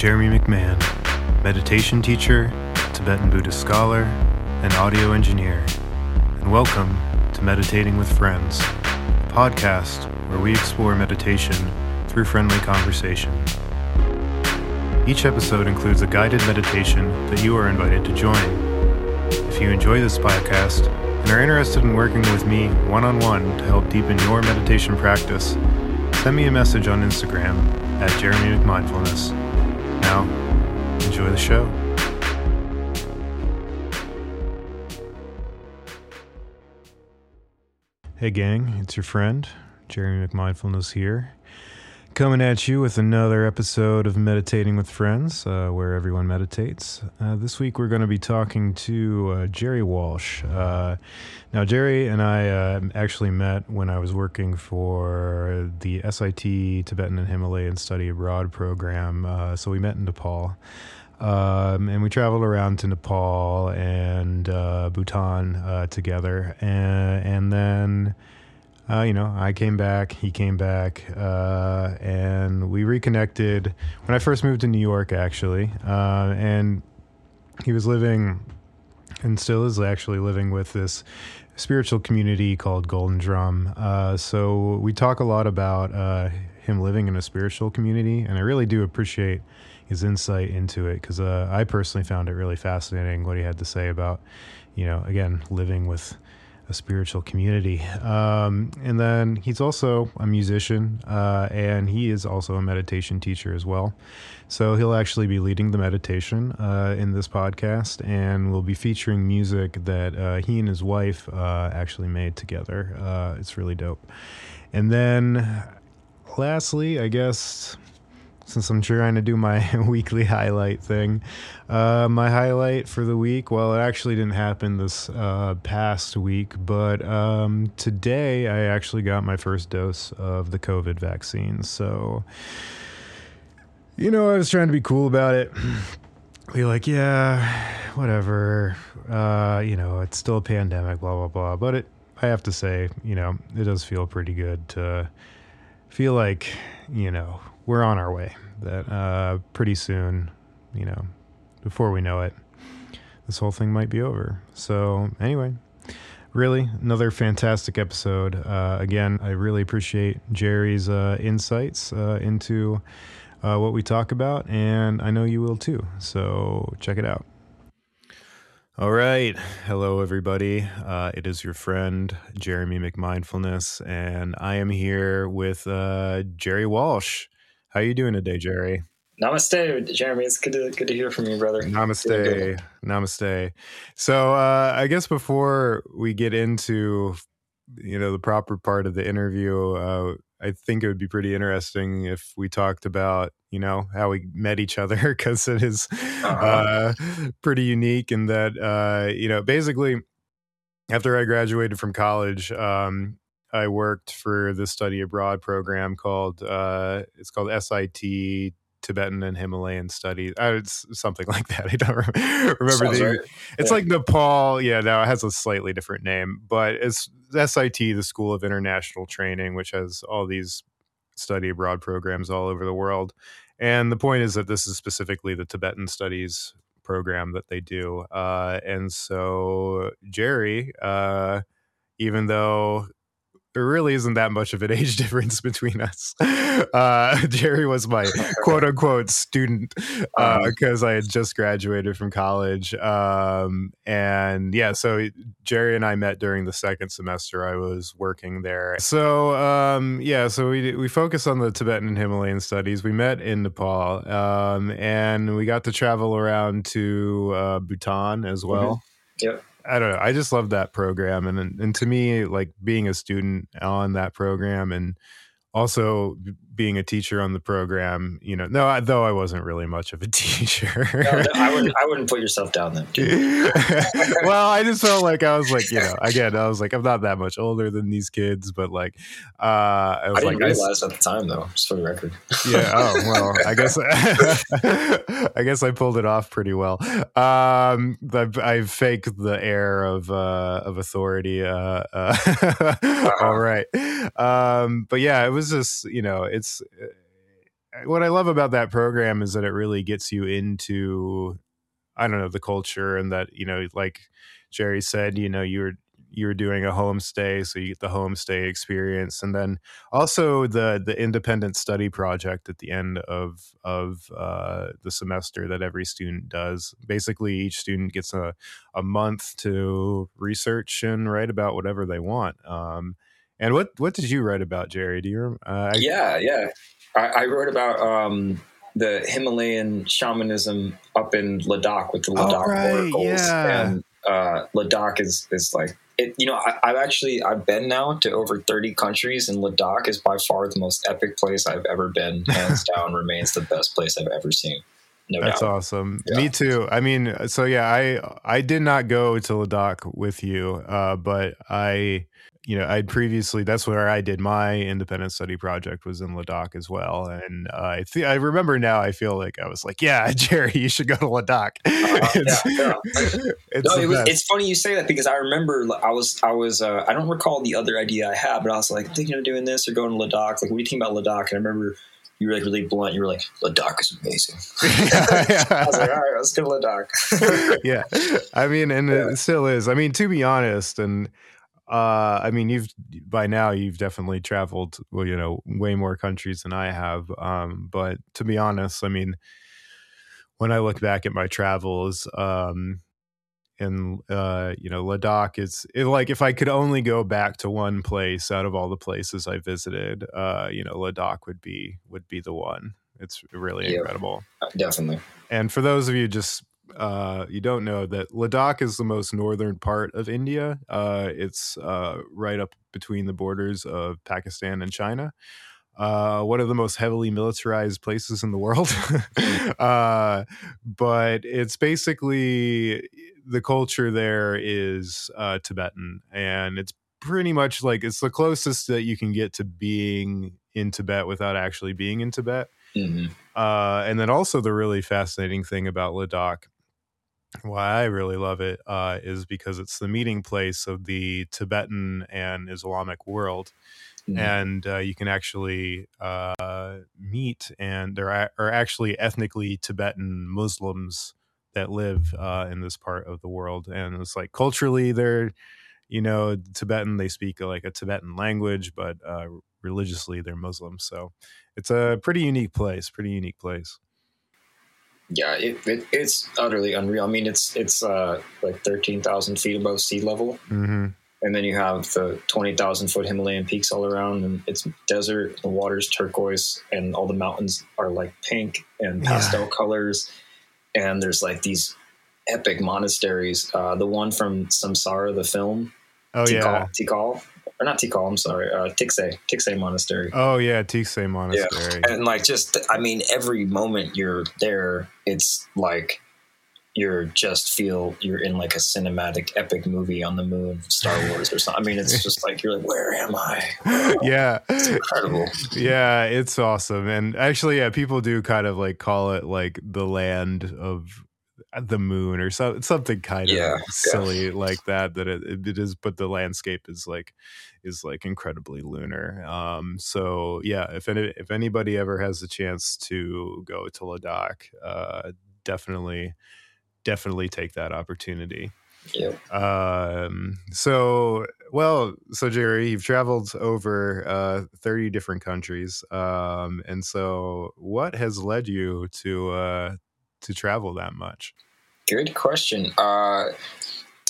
Jeremy McMahon, meditation teacher, Tibetan Buddhist scholar, and audio engineer. And welcome to Meditating with Friends, a podcast where we explore meditation through friendly conversation. Each episode includes a guided meditation that you are invited to join. If you enjoy this podcast and are interested in working with me one on one to help deepen your meditation practice, send me a message on Instagram at Jeremy McMindfulness. Now, enjoy the show. Hey, gang, it's your friend, Jeremy McMindfulness here, coming at you with another episode of Meditating with Friends, uh, where everyone meditates. Uh, this week, we're going to be talking to uh, Jerry Walsh. Uh, now, Jerry and I uh, actually met when I was working for the SIT Tibetan and Himalayan Study Abroad program. Uh, so we met in Nepal. Um, and we traveled around to Nepal and Bhutan together, and, and then, uh, you know, I came back, he came back, uh, and we reconnected when I first moved to New York, actually, uh, and he was living, and still is actually living with this spiritual community called Golden Drum. Uh, so we talk a lot about him living in a spiritual community, and I really do appreciate his insight into it because uh, I personally found it really fascinating what he had to say about, you know, again, living with a spiritual community. Um, and then he's also a musician uh, and he is also a meditation teacher as well. So he'll actually be leading the meditation uh, in this podcast and we'll be featuring music that uh, he and his wife uh, actually made together. Uh, it's really dope. And then lastly, I guess since I'm trying to do my weekly highlight thing. Uh, my highlight for the week, well, it actually didn't happen this uh, past week, but um, today I actually got my first dose of the COVID vaccine. So, you know, I was trying to be cool about it. Be like, yeah, whatever. Uh, you know, it's still a pandemic, blah, blah, blah. But it, I have to say, you know, it does feel pretty good to feel like, you know, we're on our way. That uh, pretty soon, you know, before we know it, this whole thing might be over. So, anyway, really, another fantastic episode. Uh, again, I really appreciate Jerry's uh, insights uh, into uh, what we talk about, and I know you will too. So, check it out. All right. Hello, everybody. Uh, it is your friend, Jeremy McMindfulness, and I am here with uh, Jerry Walsh. How you doing today, Jerry? Namaste, Jeremy. It's good to good to hear from you, brother. Namaste, namaste. So, uh, I guess before we get into you know the proper part of the interview, uh, I think it would be pretty interesting if we talked about you know how we met each other because it is, uh-huh. uh, pretty unique in that uh, you know basically after I graduated from college, um, I worked for the study abroad program called uh, it's called SIT Tibetan and Himalayan Studies. Uh, it's something like that. I don't remember the. Right. It's yeah. like Nepal. Yeah, now it has a slightly different name, but it's SIT, the School of International Training, which has all these study abroad programs all over the world. And the point is that this is specifically the Tibetan studies program that they do. Uh, and so Jerry, uh, even though there really isn't that much of an age difference between us. Uh, Jerry was my quote unquote student because uh, uh-huh. I had just graduated from college. Um, and yeah, so Jerry and I met during the second semester I was working there. So um, yeah, so we we focus on the Tibetan and Himalayan studies. We met in Nepal, um, and we got to travel around to uh, Bhutan as mm-hmm. well. Mm-hmm. Yep. I don't know. I just love that program, and and to me, like being a student on that program and also being a teacher on the program, you know, no, I, though I wasn't really much of a teacher. no, I wouldn't. I wouldn't put yourself down then. well, I just felt like I was like, you know, again, I was like, I'm not that much older than these kids, but like, uh, I was I didn't like, realize I, at the time though, just for the record. yeah. Oh well, I guess I guess I pulled it off pretty well. Um, I, I faked the air of uh, of authority. Uh, uh, all right. Um, but yeah, it was just you know, it's uh, what I love about that program is that it really gets you into I don't know the culture and that you know like Jerry said you know you're you're doing a homestay so you get the homestay experience. And then also the the independent study project at the end of of uh, the semester that every student does. Basically each student gets a, a month to research and write about whatever they want. Um, and what what did you write about jerry do you uh, yeah yeah I, I wrote about um, the himalayan shamanism up in ladakh with the ladakh oh, right, oracles yeah. and uh, ladakh is is like it, you know, I, have actually I've been now to over thirty countries, and Ladakh is by far the most epic place I've ever been. Hands down, remains the best place I've ever seen. No That's doubt. awesome. Yeah. Me too. I mean, so yeah, I I did not go to Ladakh with you, uh, but I you know, I'd previously that's where I did my independent study project was in Ladakh as well, and uh, I th- I remember now. I feel like I was like, yeah, Jerry, you should go to Ladakh. Uh, it's, yeah, yeah. it's, no, it was, it's funny you say that because I remember I was I was uh, I don't recall the other idea I had, but I was like thinking of doing this or going to Ladakh. Like, what do you think about Ladakh? And I remember you were like really blunt. You were like, Ladakh is amazing. yeah, yeah. I was like, all right, let's go to Ladakh. yeah. I mean, and yeah. it still is. I mean, to be honest, and uh, I mean, you've by now you've definitely traveled, well, you know, way more countries than I have. Um, but to be honest, I mean, when I look back at my travels, um, in uh, you know, Ladakh is it, like if I could only go back to one place out of all the places I visited, uh, you know, Ladakh would be would be the one. It's really yeah, incredible. Definitely. And for those of you just uh, you don't know that Ladakh is the most northern part of India. Uh, it's uh, right up between the borders of Pakistan and China. Uh, one of the most heavily militarized places in the world. uh, but it's basically the culture there is uh, Tibetan, and it's pretty much like it's the closest that you can get to being in Tibet without actually being in Tibet. Mm-hmm. Uh, and then also the really fascinating thing about Ladakh why I really love it uh, is because it's the meeting place of the Tibetan and Islamic world. Mm-hmm. And uh, you can actually uh, meet, and there are actually ethnically Tibetan Muslims that live uh, in this part of the world. And it's like culturally, they're, you know, Tibetan, they speak like a Tibetan language, but uh, religiously, they're Muslims. So it's a pretty unique place, pretty unique place yeah, it, it, it's utterly unreal. I mean, it's it's uh, like thirteen thousand feet above sea level, mm-hmm. and then you have the twenty thousand foot Himalayan peaks all around, and it's desert. The water's turquoise, and all the mountains are like pink and pastel yeah. colors. And there's like these epic monasteries. Uh, the one from Samsara, the film. Oh Tikal, yeah, Tikal or not Tikal, I'm sorry, uh, Tikse, Tikse Monastery. Oh yeah, Tikse Monastery. Yeah. And like just, I mean, every moment you're there, it's like you're just feel you're in like a cinematic epic movie on the moon, Star Wars or something. I mean, it's just like you're like, where am I? yeah, it's incredible. Yeah, it's awesome. And actually, yeah, people do kind of like call it like the land of the moon or so, something kind yeah, of silly yeah. like that that it, it is but the landscape is like is like incredibly lunar um so yeah if any if anybody ever has a chance to go to ladakh uh definitely definitely take that opportunity yeah. Um, so, well, so Jerry, you've traveled over uh, 30 different countries. Um, and so what has led you to, uh, to travel that much? Good question. Uh,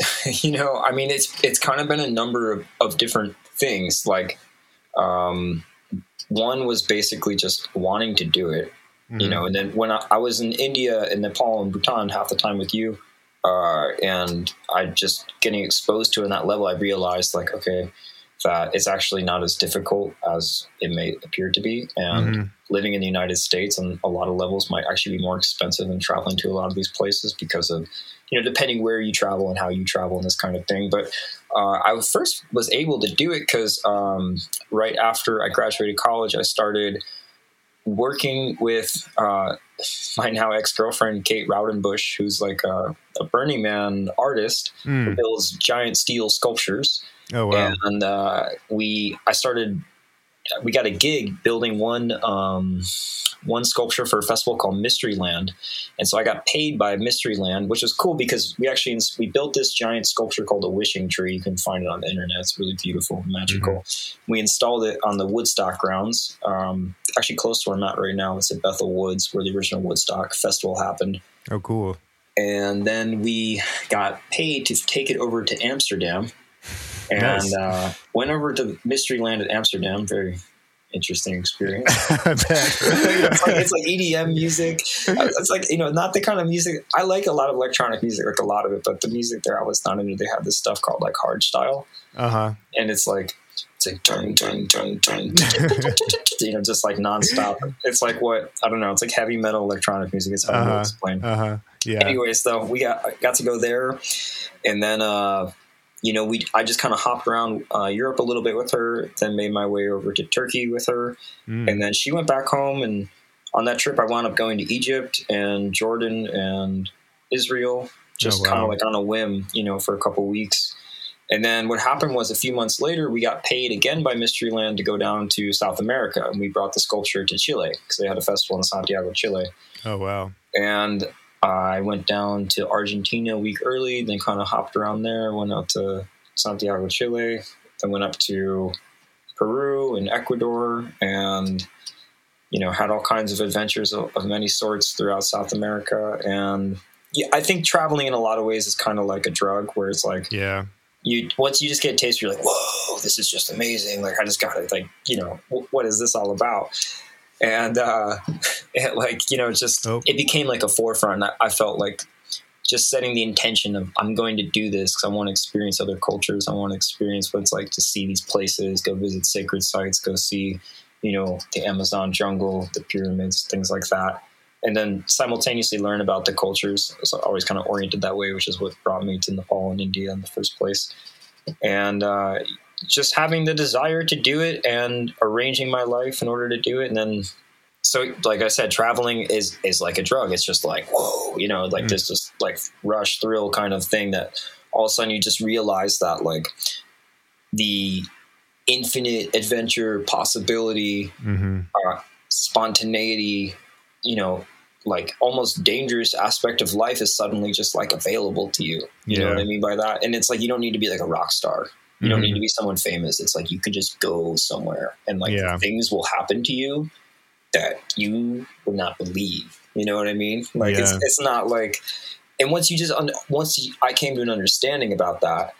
you know, I mean, it's it's kind of been a number of, of different things. Like, um, one was basically just wanting to do it, mm-hmm. you know. And then when I, I, was in India and Nepal and Bhutan half the time with you, uh, and I just getting exposed to it on that level, I realized like, okay, that it's actually not as difficult as it may appear to be. And mm-hmm. living in the United States on a lot of levels might actually be more expensive than traveling to a lot of these places because of, you know, depending where you travel and how you travel and this kind of thing. But uh, I first was able to do it because um, right after I graduated college, I started working with uh, my now ex girlfriend, Kate Raudenbush, who's like a, a Burning Man artist mm. who builds giant steel sculptures. Oh wow! And uh, we, I started we got a gig building one um, one sculpture for a festival called Mysteryland, and so I got paid by Mysteryland, which was cool because we actually we built this giant sculpture called a wishing tree. You can find it on the internet. It's really beautiful, magical. Mm-hmm. We installed it on the Woodstock grounds, um, actually close to where I'm at right now. It's at Bethel Woods, where the original Woodstock festival happened. Oh, cool! And then we got paid to take it over to Amsterdam and nice. uh, went over to Mysteryland at Amsterdam. Very interesting experience. it's, like, it's, like, EDM music. It's like you know, not the kind of music I like. A lot of electronic music, like a lot of it, but the music there I was not into. They have this stuff called like hard style, uh-huh. and it's like it's like dun dun dun dun, you know, just like nonstop. It's like what I don't know. It's like heavy metal electronic music. It's hard uh-huh. to explain. Uh-huh. Yeah. Anyways, though, we got got to go there, and then uh, you know, we I just kind of hopped around uh, Europe a little bit with her, then made my way over to Turkey with her, mm. and then she went back home. And on that trip, I wound up going to Egypt and Jordan and Israel, just oh, wow. kind of like on a whim, you know, for a couple weeks. And then what happened was a few months later, we got paid again by Mysteryland to go down to South America, and we brought the sculpture to Chile because they had a festival in Santiago, Chile. Oh wow! And I went down to Argentina a week early, then kind of hopped around there, went out to Santiago, Chile, then went up to Peru and Ecuador, and you know had all kinds of adventures of, of many sorts throughout South America. And yeah, I think traveling in a lot of ways is kind of like a drug, where it's like yeah. You once you just get a taste, you're like, "Whoa, this is just amazing!" Like I just got it. Like you know, w- what is this all about? And uh, it, like you know, just oh. it became like a forefront. I, I, felt like just setting the intention of I'm going to do this because I want to experience other cultures. I want to experience what it's like to see these places, go visit sacred sites, go see you know the Amazon jungle, the pyramids, things like that. And then simultaneously learn about the cultures. I was always kind of oriented that way, which is what brought me to Nepal and India in the first place. And uh, just having the desire to do it and arranging my life in order to do it and then so like i said traveling is is like a drug it's just like whoa you know like mm. this just like rush thrill kind of thing that all of a sudden you just realize that like the infinite adventure possibility mm-hmm. uh, spontaneity you know like almost dangerous aspect of life is suddenly just like available to you you yeah. know what i mean by that and it's like you don't need to be like a rock star you don't mm-hmm. need to be someone famous. It's like you can just go somewhere and like yeah. things will happen to you that you would not believe. You know what I mean? Like yeah. it's it's not like and once you just once you, I came to an understanding about that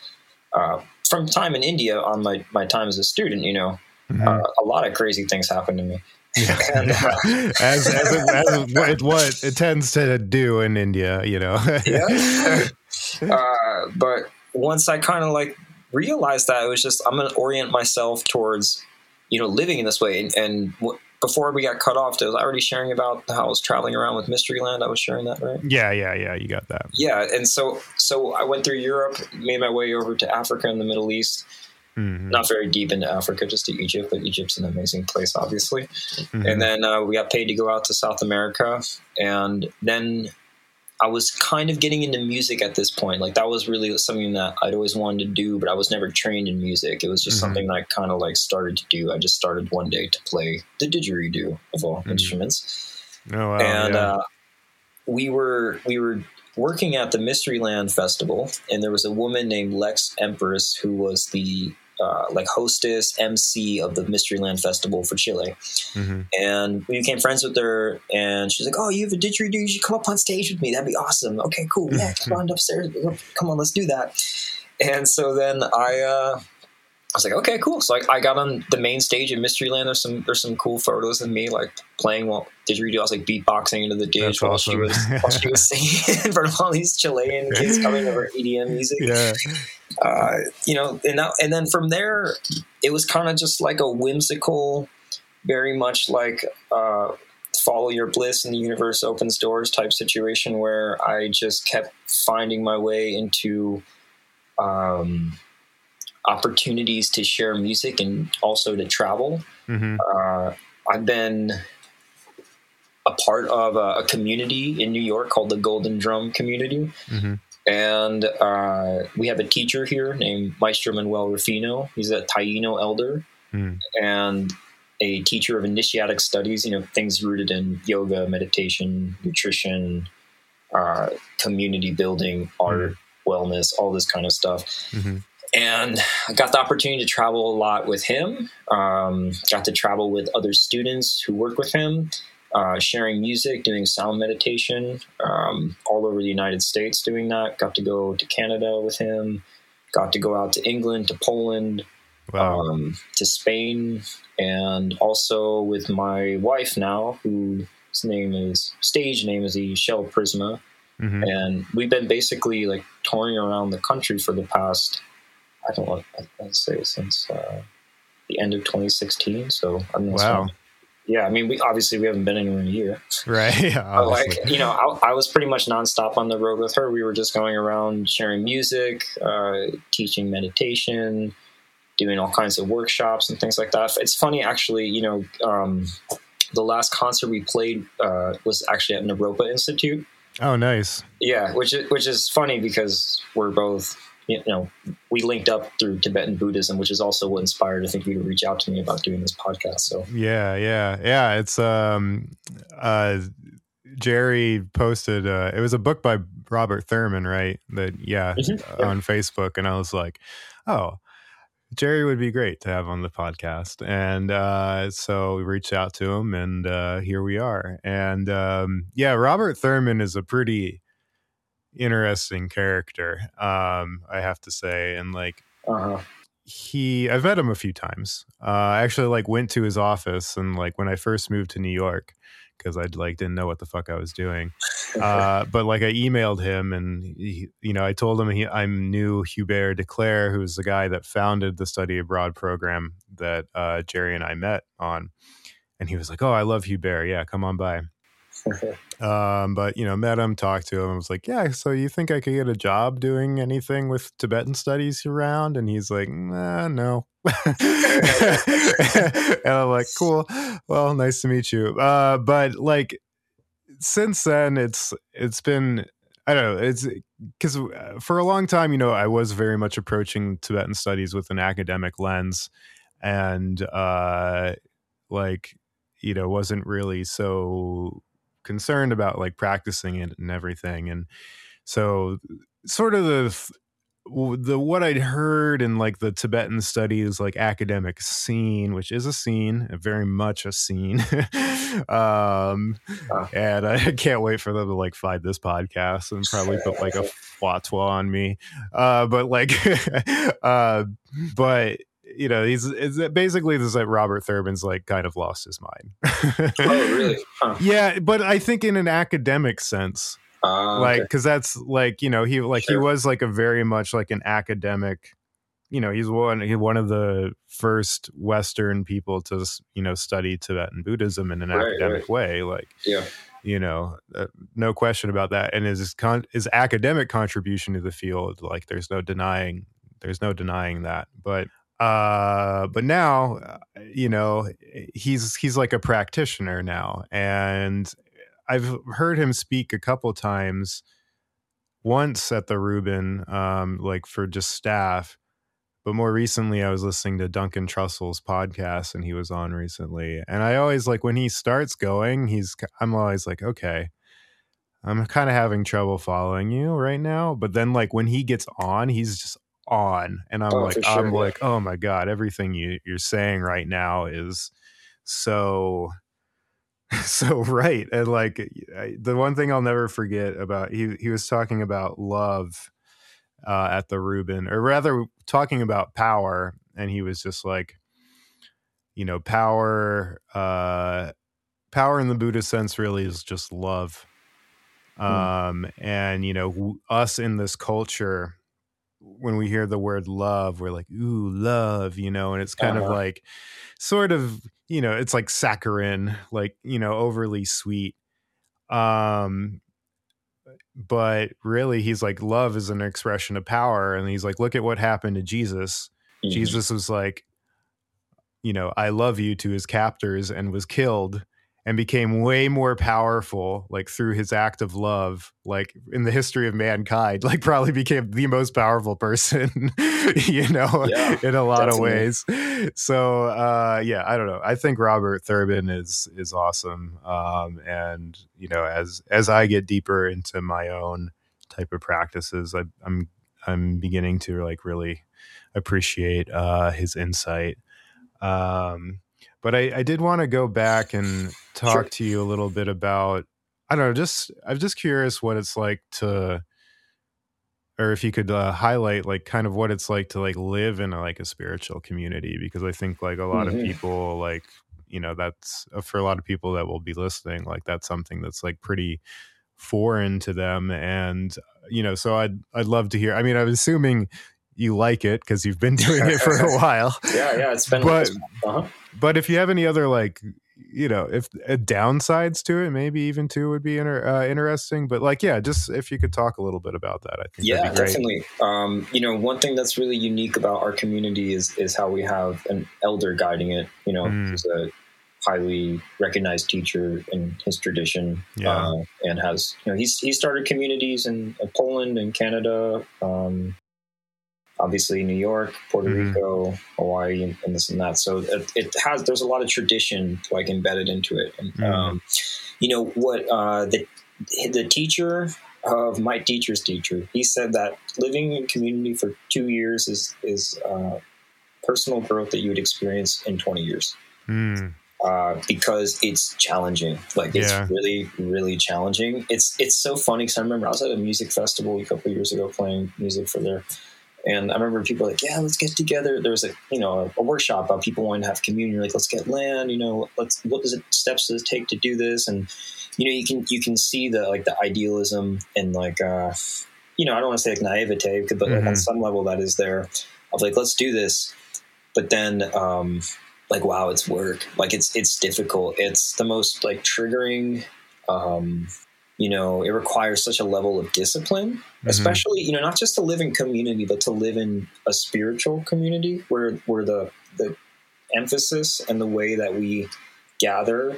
uh, from time in India on my my time as a student, you know, mm-hmm. uh, a lot of crazy things happened to me. Yeah. and, uh, as, as, it, as it, what it tends to do in India, you know. yeah. Uh, but once I kind of like realized that it was just I'm going to orient myself towards you know living in this way. And, and w- before we got cut off, I was already sharing about how I was traveling around with Mysteryland. I was sharing that, right? Yeah, yeah, yeah. You got that. Yeah, and so so I went through Europe, made my way over to Africa and the Middle East. Mm-hmm. Not very deep into Africa, just to Egypt, but Egypt's an amazing place, obviously. Mm-hmm. And then uh, we got paid to go out to South America, and then I was kind of getting into music at this point. Like that was really something that I'd always wanted to do, but I was never trained in music. It was just mm-hmm. something that I kind of like started to do. I just started one day to play the didgeridoo of all mm-hmm. instruments. Oh, wow, and yeah. uh, we were we were working at the Mysteryland Festival, and there was a woman named Lex Empress who was the uh, like hostess, MC of the Mysteryland Festival for Chile. Mm-hmm. And we became friends with her. And she's like, "Oh, you have a didgeridoo? You should come up on stage with me. That'd be awesome." Okay, cool. Yeah, come on upstairs. Come on, let's do that. And so then I. Uh, I was like, okay, cool. So I, I got on the main stage in Mysteryland. There's some there's some cool photos of me like playing while didgeridoo. I was like beatboxing into the dish while awesome. she was while she was singing in front of all these Chilean kids coming over EDM music. Yeah. Uh, you know, and that, and then from there, it was kind of just like a whimsical, very much like uh, follow your bliss and the universe opens doors type situation where I just kept finding my way into. Um, opportunities to share music and also to travel. Mm-hmm. Uh, I've been a part of a, a, community in New York called the Golden Drum Community. Mm-hmm. And uh, we have a teacher here named Maestro Manuel Rufino. He's a Taino elder. Mm. And a teacher of initiatic studies, you know, things rooted in yoga, meditation, nutrition, uh, community building, art, mm-hmm. wellness, all this kind of stuff. Mm-hmm. And I got the opportunity to travel a lot with him. Um, got to travel with other students who work with him, uh, sharing music, doing sound meditation um, all over the United States. Doing that, got to go to Canada with him. Got to go out to England, to Poland, wow. um, to Spain, and also with my wife now, whose name is stage name is the Shell Prisma, mm-hmm. and we've been basically like touring around the country for the past I don't want I'd say since uh, the end of 2016. So I'm wow. Yeah, I mean, we obviously we haven't been anywhere in a year, right? Yeah, like you know, I, I, was pretty much nonstop on the road with her. We were just going around sharing music, uh, teaching meditation, doing all kinds of workshops and things like that. It's funny, actually. You know, um, the last concert we played uh, was actually at Naropa Institute. Oh, nice. Yeah, which is, which is funny because we're both you know we linked up through Tibetan Buddhism, which is also what inspired I think you to reach out to me about doing this podcast. So yeah, yeah, yeah. It's um, uh, Jerry posted. Uh, it was a book by Robert Thurman, right? That yeah, mm-hmm. yeah. on Facebook, and I was like, oh Jerry would be great to have on the podcast. And uh, so we reached out to him, and uh, here we are. And um, yeah, Robert Thurman is a pretty interesting character, um, I have to say. And like, uh-huh. he, I've met him a few times. Uh, I actually like went to his office, and like when I first moved to New York, because I like didn't know what the fuck I was doing. Uh, but like I emailed him and he, you know I told him he, I'm new Hubert Decleer, who's the guy that founded the study abroad program that uh, Jerry and I met on, and he was like, "Oh, I love Hubert. Yeah, come on by." um, but you know, met him, talked to him. I was like, "Yeah, so you think I could get a job doing anything with Tibetan studies around?" And he's like, nah, "No." and I'm like, "Cool. Well, nice to meet you." Uh, but like, since then, it's it's been I don't know. It's because uh, for a long time, you know, I was very much approaching Tibetan studies with an academic lens, and uh, like you know, wasn't really so concerned about like practicing it and everything and so sort of the the what I'd heard in like the Tibetan studies like academic scene, which is a scene, very much a scene. um, and I can't wait for them to like find this podcast and probably put like a fatwa on me. Uh, but like, uh, but you know, he's basically this like Robert Thurman's like kind of lost his mind. oh, really? Huh. Yeah, but I think in an academic sense, uh, like because that's like you know he like sure. he was like a very much like an academic. You know, he's one he one of the first Western people to you know study Tibetan Buddhism in an right, academic right. way. Like, yeah, you know, uh, no question about that. And his con- his academic contribution to the field, like, there's no denying there's no denying that. But uh but now uh, you know he's he's like a practitioner now and i've heard him speak a couple times once at the rubin um like for just staff but more recently i was listening to duncan trussell's podcast and he was on recently and i always like when he starts going he's i'm always like okay i'm kind of having trouble following you right now but then like when he gets on he's just on and i'm oh, like sure, i'm yeah. like oh my god everything you, you're saying right now is so so right and like the one thing i'll never forget about he he was talking about love uh, at the rubin or rather talking about power and he was just like you know power uh power in the buddhist sense really is just love hmm. um and you know us in this culture when we hear the word love, we're like, ooh, love, you know, and it's kind uh-huh. of like sort of, you know, it's like saccharine, like, you know, overly sweet. Um, but really he's like love is an expression of power and he's like look at what happened to jesus mm-hmm. jesus was like you know i love you to his captors and was killed and became way more powerful like through his act of love like in the history of mankind like probably became the most powerful person you know yeah, in a lot definitely. of ways. So uh yeah i don't know. I think robert thurman is is awesome um and you know as as i get deeper into my own type of practices I, i'm i'm beginning to like really appreciate uh his insight. Um but I, I did want to go back and talk sure. to you a little bit about I don't know, just I'm just curious what it's like to or if you could uh, highlight like kind of what it's like to like live in a, like a spiritual community because I think like a lot mm-hmm. of people like you know that's uh, for a lot of people that will be listening like that's something that's like pretty foreign to them and you know so I'd I'd love to hear I mean I'm assuming you like it because you've been doing it for a while yeah yeah it's been but uh-huh. but if you have any other like you know if uh, downsides to it maybe even two would be inter, uh, interesting but like yeah just if you could talk a little bit about that i think yeah definitely um, you know one thing that's really unique about our community is is how we have an elder guiding it you know mm. who's a highly recognized teacher in his tradition yeah. uh, and has you know he's he started communities in, in poland and canada um, obviously New York, Puerto mm-hmm. Rico, Hawaii, and, and, this and that. So it, it, has there's a lot of tradition like embedded into it. And mm-hmm. um, you know what uh, the the teacher of my teacher's teacher, he said that living in community for two years is is uh, personal growth that you would experience in 20 years. Mm. Uh, because it's challenging. Like it's yeah. really, really challenging. It's it's so funny because I remember I was at a music festival a couple years ago playing music for their and I remember people like, yeah, let's get together. There was a you know a, a, workshop about people wanting to have communion. Like, let's get land. You know, let's what does it steps does it take to do this? And you know, you can you can see the like the idealism and like uh, you know, I don't want to say like naivete, but mm-hmm. like on mm-hmm. some level that is there of like let's do this. But then um, like wow, it's work. Like it's it's difficult. It's the most like triggering. Um, you know, it requires such a level of discipline, mm-hmm. especially, you know, not just to live in community, but to live in a spiritual community where, where the, the emphasis and the way that we gather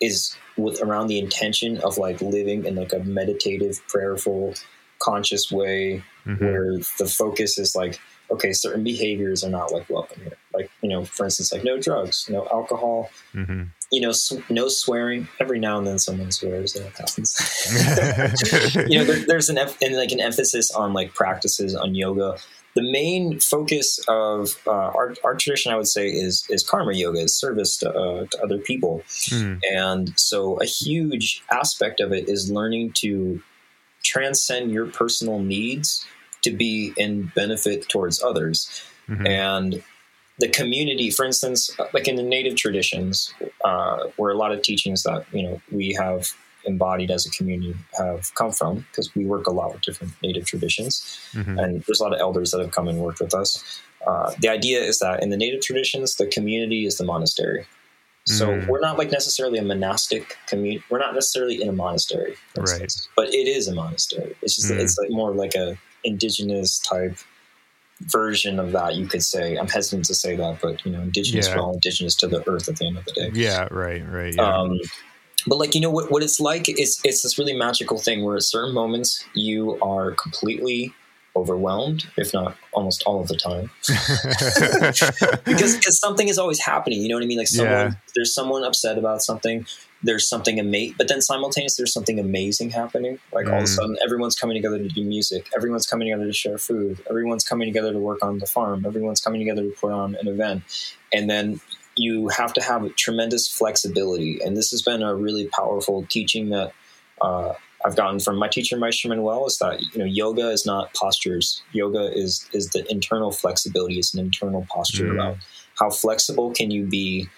is with around the intention of like living in like a meditative, prayerful, conscious way mm-hmm. where the focus is like, okay, certain behaviors are not like welcome here. Like, you know, for instance, like no drugs, no alcohol, mm-hmm you know, sw- no swearing. Every now and then, someone swears. That happens. you know, there, there's an and like an emphasis on like practices on yoga. The main focus of uh, our, our tradition, I would say, is is karma yoga, is service to, uh, to other people, mm. and so a huge aspect of it is learning to transcend your personal needs to be in benefit towards others. Mm-hmm. And the community, for instance, like in the native traditions, uh, where a lot of teachings that you know we have embodied as a community have come from, because we work a lot with different native traditions, mm-hmm. and there's a lot of elders that have come and worked with us. Uh, the idea is that in the native traditions, the community is the monastery. So mm. we're not like necessarily a monastic community. We're not necessarily in a monastery, right. but it is a monastery. It's just mm. it's like more like a indigenous type version of that you could say i'm hesitant to say that but you know indigenous yeah. all indigenous to the earth at the end of the day yeah right right yeah. Um, but like you know what, what it's like is it's this really magical thing where at certain moments you are completely overwhelmed if not almost all of the time because because something is always happening you know what i mean like someone yeah. there's someone upset about something there's something amazing, but then simultaneously there's something amazing happening. Like mm. all of a mm. sudden, everyone's coming together to do music. Everyone's coming together to share food. Everyone's coming together to work on the farm. Everyone's coming together to put on an event. And then you have to have tremendous flexibility. And this has been a really powerful teaching that uh, I've gotten from my teacher, Maestro Manuel, is that you know yoga is not postures. Yoga is is the internal flexibility. It's an internal posture mm. about how flexible can you be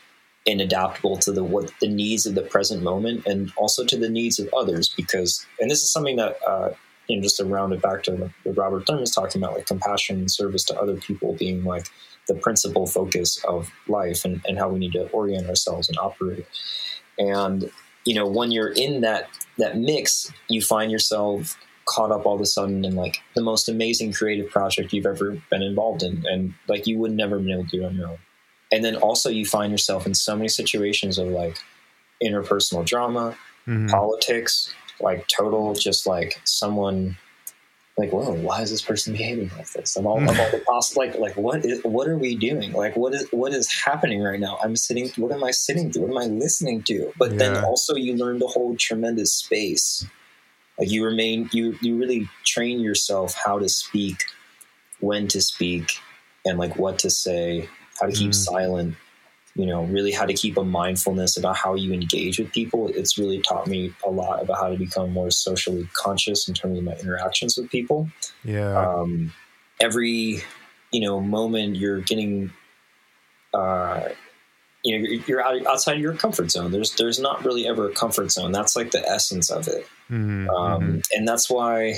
and adaptable to the what the needs of the present moment and also to the needs of others because and this is something that uh, you know just to round it back to what robert thurman was talking about like compassion and service to other people being like the principal focus of life and, and how we need to orient ourselves and operate. And you know when you're in that that mix you find yourself caught up all of a sudden in like the most amazing creative project you've ever been involved in and like you would never be able to do on your own and then also you find yourself in so many situations of like interpersonal drama, Mhm. politics, like total, just like someone like, whoa, why is this person behaving like this? Of all, of all the possible, like, like what is, what are we doing? Like, what is, what is happening right now? I'm sitting, what am I sitting through? What am I listening to? But then also you learn to hold tremendous space. Like you remain, you, you really train yourself how to speak, when to speak, and like what to say, how to keep Mm. silent, you know, really how to keep a mindfulness about how you engage with people. It's really taught me a lot about how to become more socially conscious in terms of my interactions with people. Yeah. Um, every, you know, moment you're getting, uh, you know, you're, you're out, outside of your comfort zone. There's, there's not really ever a comfort zone. That's like the essence of it. Mhm, Um, mhm. And that's why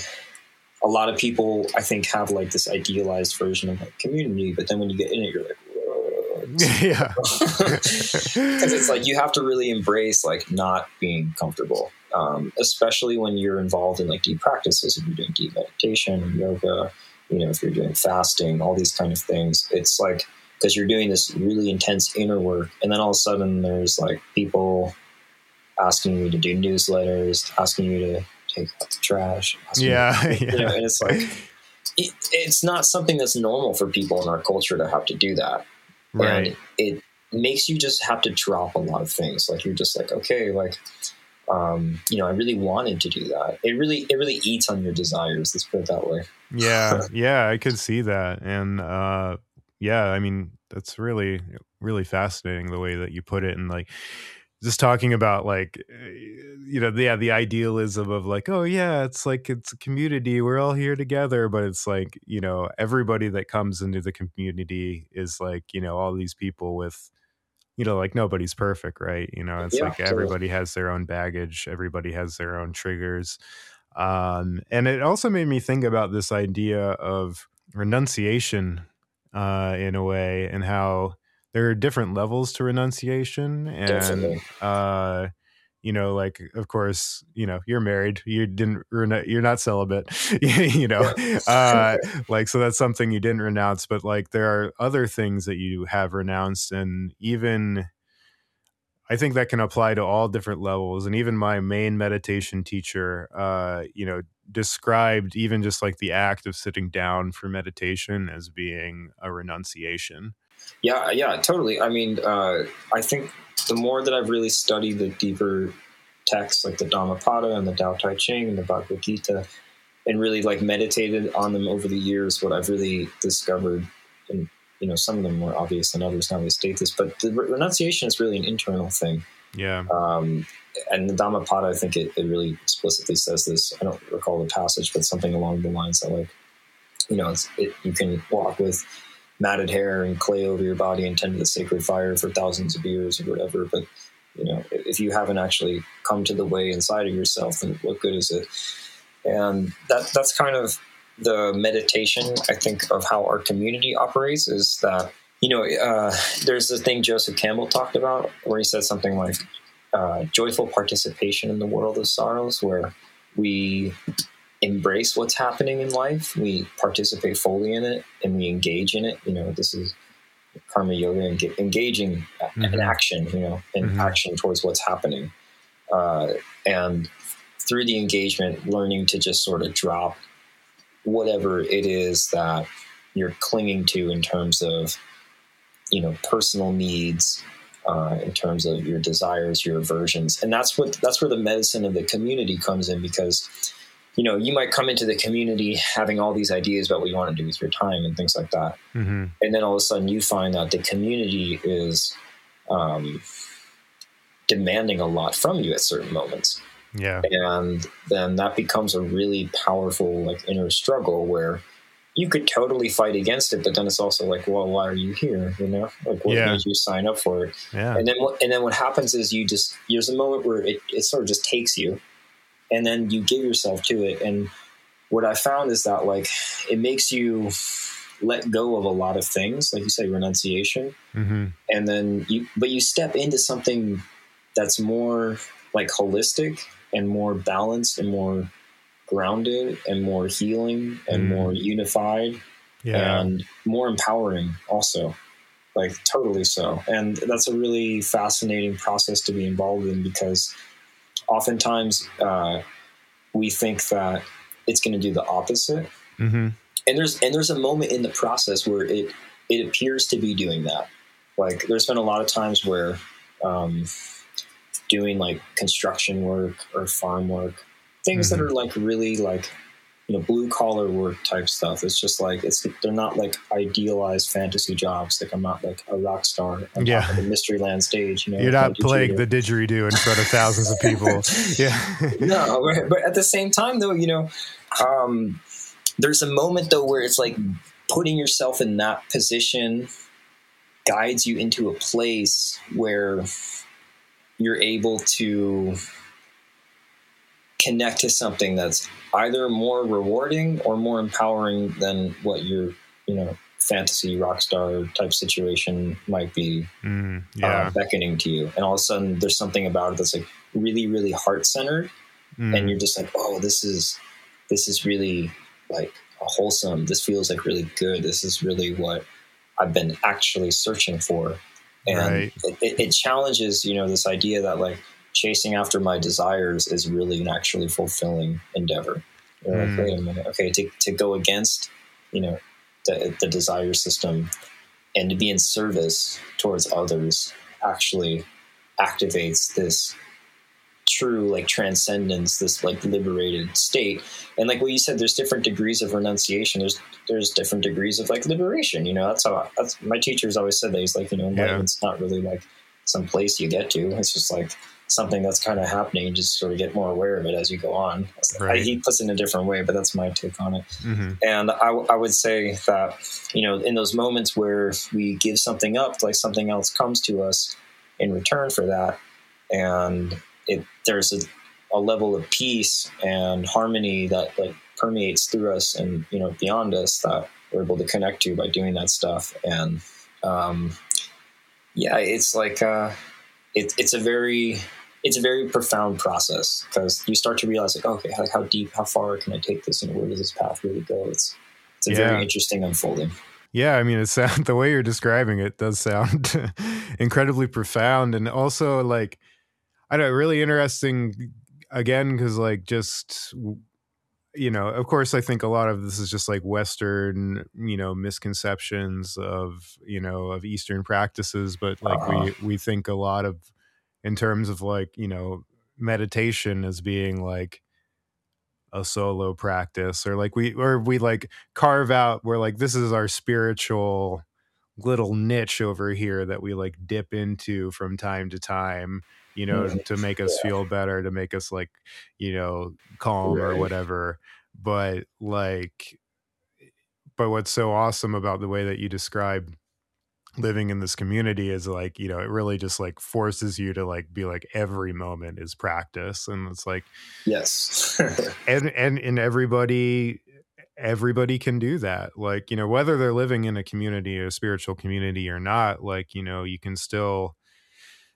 a lot of people, I think, have like this idealized version of like community, but then when you get in it, you're like, whoa. yeah. because it's like you have to really embrace like not being comfortable um, especially when you're involved in like deep practices if you're doing deep meditation yoga you know if you're doing fasting all these kind of things it's like because you're doing this really intense inner work and then all of a sudden there's like people asking you to do newsletters asking you to take out the trash asking you- yeah. you know, and it's like it, it's not something that's normal for people in our culture to have to do that Right. and it makes you just have to drop a lot of things. Like you're just like okay like um, you know i really wanted to do that. It really it really eats on your desires let's put it that way. Yeah yeah i could see that. And uh yeah i mean that's really really fascinating the way that you put it. And like just talking about like uh, you know yeah the idealism of like oh yeah it's like it's a community we're all here together but it's like you know everybody that comes into the community is like you know all these people with you know like nobody's perfect right? You know it's Yeah, like everybody has their own baggage everybody has their own triggers. Um and it also made me think about this idea of renunciation uh in a way and how there are different levels to renunciation and Definitely. uh you know like of course you know you're married you didn't you're not celibate you know uh like so that's something you didn't renounce but like there are other things that you have renounced and even i think that can apply to all different levels and even my main meditation teacher uh you know described even just like the act of sitting down for meditation as being a renunciation yeah yeah totally. I mean uh, i think the more that i've really studied the deeper texts like the dhammapada and the Tao Te Ching and the Bhagavad Gita and really like meditated on them over the years what i've really discovered and you know some of them more obvious than others now they state this but the renunciation is really an internal thing. Yeah. Um, and the Dhammapada, I think it, it really explicitly says this. I don't recall the passage, but something along the lines that, like, you know, it's, it, you can walk with matted hair and clay over your body and tend to the sacred fire for thousands of years or whatever. But, you know, if you haven't actually come to the way inside of yourself, then what good is it? And that that's kind of the meditation, I think, of how our community operates is that, you know, uh, there's the thing Joseph Campbell talked about where he said something like, uh, joyful participation in the world of sorrows, where we embrace what's happening in life, we participate fully in it, and we engage in it. You know, this is karma yoga, enga- engaging in Mhm. action. You know, in Mhm. action towards what's happening, uh, and through the engagement, learning to just sort of drop whatever it is that you're clinging to in terms of you know personal needs uh, in terms of your desires your aversions and that's what that's where the medicine of the community comes in because you know you might come into the community having all these ideas about what you want to do with your time and things like that. Hmm and then all of a sudden you find that the community is um, demanding a lot from you at certain moments. Yeah. And then that becomes a really powerful like inner struggle where you could totally fight against it but then it's also like well why are you here you know? Like what Yeah. made you sign up for it? Yeah. And then what and then what happens is you just there's a moment where it, it sort of just takes you and then you give yourself to it. And what i found is that like it makes you let go of a lot of things like you say renunciation. Hmm and then you but you step into something that's more like holistic and more balanced and more grounded and more healing and Mm. more unified yeah. and more empowering also like totally so. And that's a really fascinating process to be involved in because oftentimes uh, we think that it's going to do the opposite Mm-hmm. and there's and there's a moment in the process where it it appears to be doing that like there's been a lot of times where um, doing like construction work or farm work things that Mhm. are like really like you know blue collar work type stuff it's just like it's they're not like idealized fantasy jobs like i'm not like a rock star on Yeah. the Mysteryland stage you know You're not playing the didgeridoo in front of thousands of people. Yeah. no, but- but at the same time, though, you know, um, there's a moment though where it's like putting yourself in that position guides you into a place where you're able to connect to something that's either more rewarding or more empowering than what your, you know, fantasy rock star type situation might be Mm, uh, beckoning to you. And all of a sudden, there's something about it that's like really, really heart centered Mm, and you're just like, oh, this is this is really like wholesome. This feels like really good. This is really what I've been actually searching for, and Right. it, it, it challenges you know this idea that like chasing after my desires is really an actually fulfilling endeavor. You're Mm. like, wait a minute, okay, to to go against you know the the desire system and to be in service towards others actually activates this true like transcendence this like liberated state and like what you said there's different degrees of renunciation there's there's different degrees of like liberation you know that's how that's my teachers always said that he's like you know enlightenment's not really like some place you get to it's just like something that's kind of happening you just sort of get more aware of it as you go on I- he puts it in a different way but that's my take on it mhm. and I would say that, you know, in those moments where we give something up, like something else comes to us in return for that, and it there's a, a level of peace and harmony that like permeates through us and you know beyond us that we're able to connect to by doing that stuff. And um, yeah, it's like uh, it, it's a very it's a very profound process because you start to realize like okay like how deep how far can i take this and where does this path really go it's it's a Yeah. very interesting unfolding Yeah, I mean, it sound the way you're describing it does sound incredibly profound, and also like I don't know, really interesting. Again, because like just you know, of course, I think a lot of this is just like Western, you know, misconceptions of you know of Eastern practices, but like Uh-huh. we we think a lot of in terms of like you know meditation as being like a solo practice or like we or we like carve out where like this is our spiritual little niche over here that we like dip into from time to time you know Mhm. to make us Yeah. feel better to make us like you know calm or whatever but like but what's so awesome about the way that you describe living in this community is like you know it really just like forces you to like be like every moment is practice and it's like yes and and and everybody everybody can do that like you know whether they're living in a community a spiritual community or not like you know you can still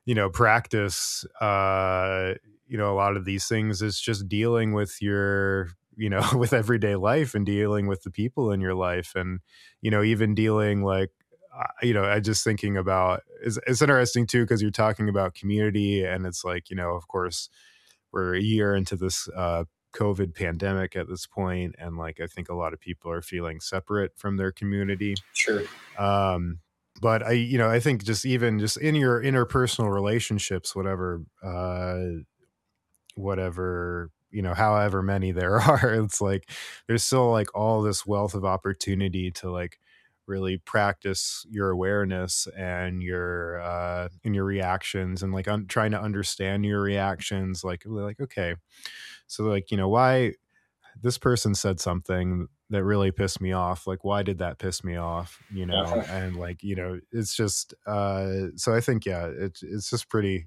you know practice uh you know a lot of these things is just dealing with your you know with everyday life and dealing with the people in your life and you know even dealing like uh, you know i just thinking about it's, it's interesting too because you're talking about community and it's like you know of course we're a year into this uh covid pandemic at this point and like i think a lot of people are feeling separate from their community. Sure. Um but i you know i think just even just in your interpersonal relationships whatever uh whatever you know however many there are it's like there's still like all this wealth of opportunity to like really practice your awareness and your uh and your reactions and like un- trying to understand your reactions like like okay so like you know why this person said something that really pissed me off like why did that piss me off? you know and like you know it's just uh so i think yeah it's it's just pretty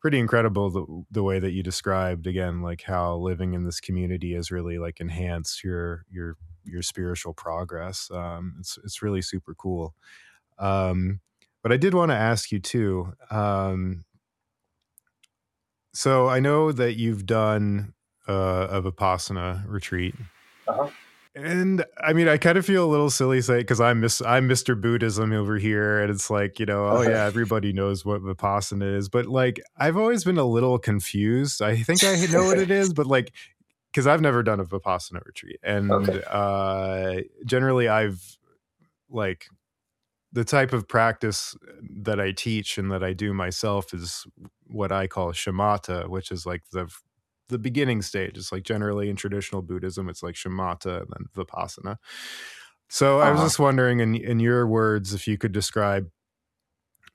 pretty incredible the, the way that you described again like how living in this community has really like enhanced your your your spiritual progress um it's it's really super cool. Um but i did want to ask you too um so i know that you've done uh a vipassana retreat. Uh-huh. And I mean, I kind of feel a little silly saying because I'm Miss I'm Mr. Buddhism over here, and it's like you know, oh yeah, everybody knows what vipassana is, but like I've always been a little confused. I think I know what it is, but like because I've never done a vipassana retreat, and Okay. uh, generally I've like the type of practice that I teach and that I do myself is what I call shamatha, which is like the the beginning stage. It's like generally in traditional Buddhism, it's like shamatha and then vipassana. So I was Uh-huh. just wondering, in in your words, if you could describe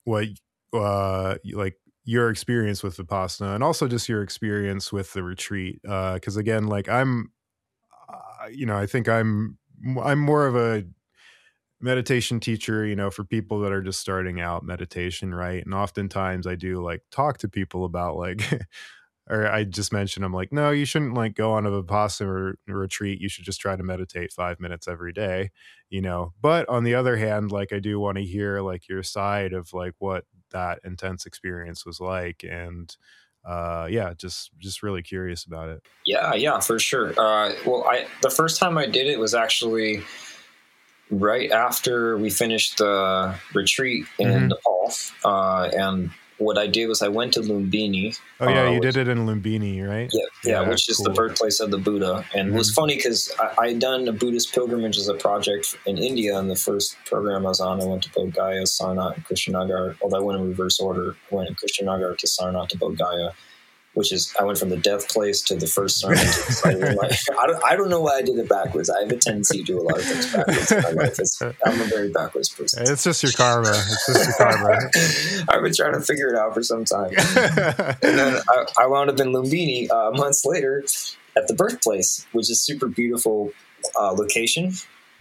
what uh like your experience with vipassana and also just your experience with the retreat because again like i'm uh, you know i think i'm i'm more of a meditation teacher you know for people that are just starting out meditation right and oftentimes i do like talk to people about like or i just mentioned i'm like no you shouldn't like go on a vipassana re- retreat you should just try to meditate five minutes every day you know but on the other hand like i do want to hear like your side of like what that intense experience was like and uh yeah just just really curious about it Yeah, yeah, for sure. Uh, well, I the first time I did it was actually right after we finished the retreat in Mhm. Nepal, uh, and what I did was I went to Lumbini. oh yeah uh, you which- did it in lumbini right Yeah, yeah, Yeah, which is the birthplace of the Buddha. And it was Mhm. funny because I had done a Buddhist pilgrimage as a project in India. And the first program I was on, I went to Bodh Gaya, Sarnath, and Kushinagar. Although I went in reverse order, I went in Kushinagar to Sarnath to Bodh Gaya, which is I went from the death place to the first sermon. site my- I don't, I don't know why I did it backwards. I have a tendency to do a lot of things backwards in my life. It's, I'm a very backwards person. it's just your karma it's just your karma I've been trying to figure it out for some time. and then I, I wound up in Lumbini uh, months later at the birthplace, which is super beautiful uh, location.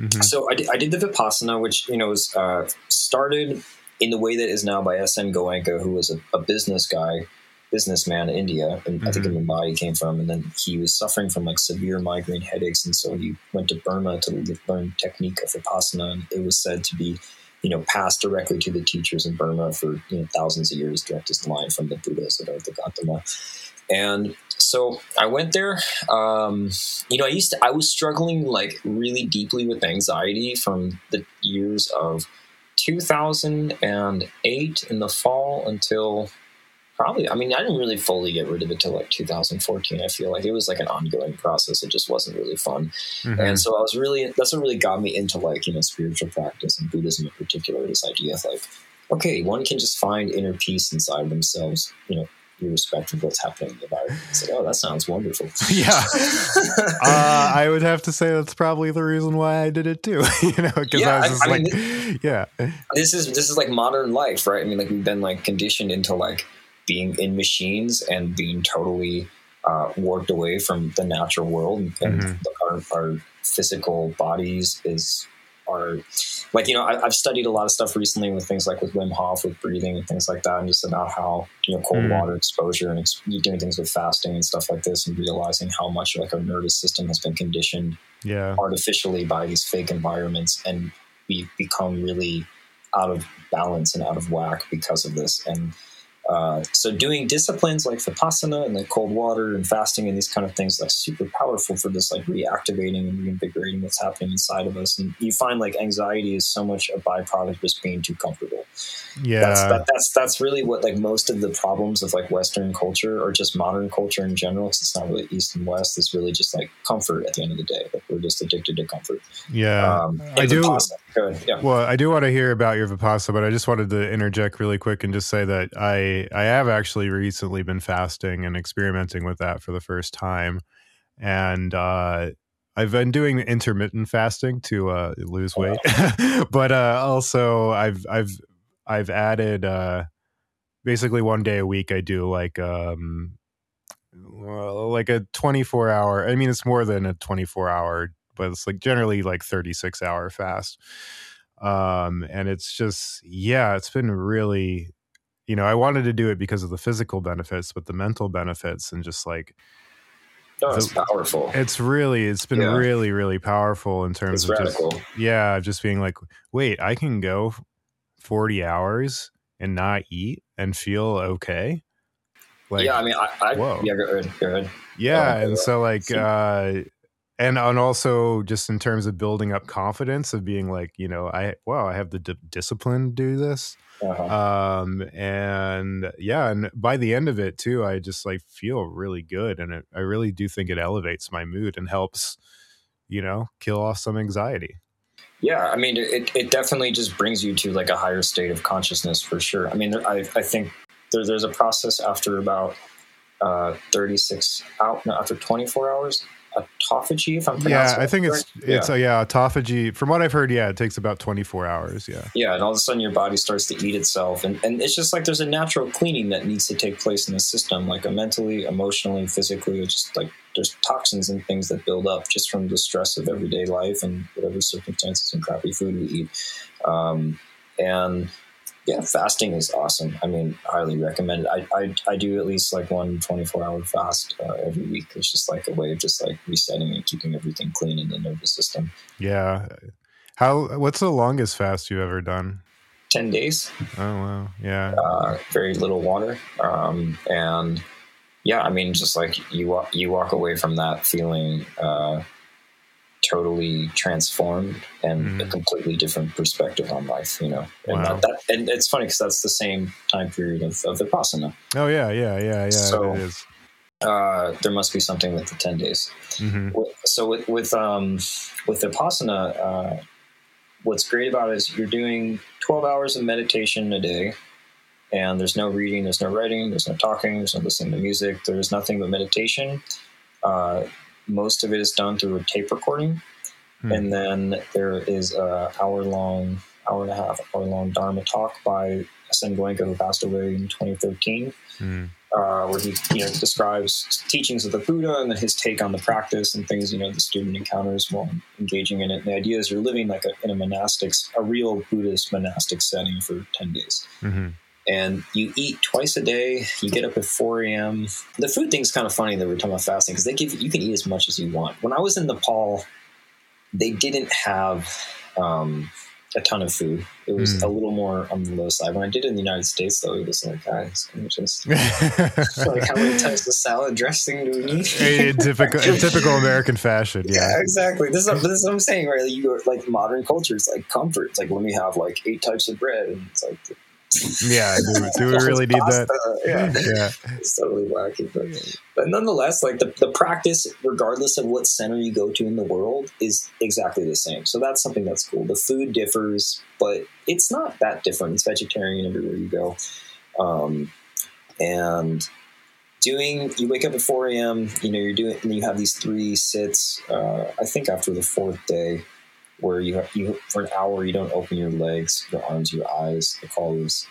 Mhm. So I did, I did the Vipassana, which you know was uh, started in the way that is now by S.N. Goenka, who was a, a business guy, businessman in India, and I think in Mumbai he came from, and then he was suffering from like severe migraine headaches, and so he went to Burma to learn technique of Vipassana, and it was said to be you know, passed directly to the teachers in Burma for you know, thousands of years, direct as line from the Buddhas or the Gautama. And so I went there. Um, you know, I used to, I was struggling like really deeply with anxiety from the years of 2008 in the fall until probably, I mean, I didn't really fully get rid of it till like 2014. I feel like it was like an ongoing process. It just wasn't really fun. Mhm. And so I was really, that's what really got me into like, you know, spiritual practice and Buddhism in particular, this idea of like, okay, one can just find inner peace inside themselves, you know, irrespective of what's happening in the environment. It's like, oh, that sounds wonderful. yeah uh, I would have to say that's probably the reason why I did it too. you know, because Yeah, I was just I like, mean, yeah, this is this is like modern life, right? I mean, like we've been like conditioned into like being in machines and being totally uh, warped away from the natural world, and Mhm. our, our physical bodies is are like you know I, I've studied a lot of stuff recently with things like with Wim Hof with breathing and things like that, and just about how you know cold Mm. water exposure and ex- doing things with fasting and stuff like this, and realizing how much like our nervous system has been conditioned yeah, artificially by these fake environments and we've become really out of balance and out of whack because of this and uh, so doing disciplines like vipassana and like cold water and fasting and these kind of things like super powerful for this like reactivating and reinvigorating what's happening inside of us and you find like anxiety is so much a byproduct of just being too comfortable yeah. that's that, that's that's really what like most of the problems of like Western culture or just modern culture in general. Because it's not really East and West. It's really just like comfort at the end of the day. Like we're just addicted to comfort. yeah. Um, I do- Vipassana- Yeah. Well, I do want to hear about your Vipassana, but I just wanted to interject really quick and just say that I I have actually recently been fasting and experimenting with that for the first time, and uh, I've been doing intermittent fasting to uh, lose Oh, weight, but uh, also I've I've I've added uh, basically one day a week I do like um well, like a 24 hour i mean it's more than a 24 hour but it's like generally like 36 hour fast um and it's just yeah it's been really you know i wanted to do it because of the physical benefits but the mental benefits and just like No, it's the- powerful. it's really it's been Yeah. really really powerful in terms It's of radical. just yeah just being like wait i can go 40 hours and not eat and feel okay like yeah, I mean, I, I whoa. yeah, go ahead. Go ahead. yeah Oh, and so like See- uh and and also just in terms of building up confidence of being like you know i wow i have the d- discipline to do this uh-huh. um and yeah and by the end of it too i just like feel really good and it, i really do think it elevates my mood and helps you know kill off some anxiety yeah i mean it, it definitely just brings you to like a higher state of consciousness for sure i mean I, I think there, there's a process after about uh, 36 out no, after 24 hours autophagy if i'm yeah i think it's it's yeah. a yeah autophagy. From what i've heard yeah it takes about 24 hours yeah. Yeah and all of a sudden your body starts to eat itself and, and it's just like there's a natural cleaning that needs to take place in the system like a mentally emotionally physically it's just like there's toxins and things that build up just from the stress of everyday life and whatever circumstances and crappy food we eat. Um, and yeah, fasting is awesome. I mean, highly recommend it. I, I, I do at least like one 24 hour fast uh, every week. It's just like a way of just like resetting and keeping everything clean in the nervous system. Yeah. How, what's the longest fast you've ever done? 10 days. Oh, wow. Yeah. Uh, very little water. Um, and yeah, I mean, just like you walk, you walk away from that feeling, uh, totally transformed and mm-hmm. a completely different perspective on life, you know. And, wow. that, that, and it's funny because that's the same time period of, of Vipassana. Oh, yeah, yeah, yeah, yeah. So, it is. Uh, there must be something with the 10 days. Mm-hmm. So, with, with, um, with Vipassana, uh, what's great about it is you're doing 12 hours of meditation a day. And there's no reading, there's no writing, there's no talking, there's no listening to music, there's nothing but meditation. Uh, most of it is done through a tape recording, hmm. and then there is a hour long, hour and a half, hour long Dharma talk by S.N. Goenka, who passed away in 2013. Hmm. Uh, where he you know describes teachings of the Buddha and then his take on the practice and things you know the student encounters while engaging in it. And the idea is you're living like a, in a monastic, a real Buddhist monastic setting for ten days. Mm-hmm and you eat twice a day. You get up at 4 a.m. The food thing's kind of funny that we're talking about fasting because they give you can eat as much as you want. When I was in Nepal, they didn't have um, a ton of food. It was mm. a little more on the low side. When I did it in the United States, though, it was like, guys, just like how many types of salad dressing do we need? in typical, in typical American fashion, yeah. yeah, exactly. This is, this is what I'm saying, right? Like you go like modern culture, it's like comfort. It's like let me have like eight types of bread, and it's like yeah, do, do we really need that? Yeah, yeah, it's totally wacky. But, but nonetheless, like the, the practice, regardless of what center you go to in the world, is exactly the same. So that's something that's cool. The food differs, but it's not that different. It's vegetarian everywhere you go. Um, and doing, you wake up at 4 a.m., you know, you're doing, and you have these three sits, uh, I think after the fourth day where you have, you for an hour you don't open your legs, your arms, your eyes. They call these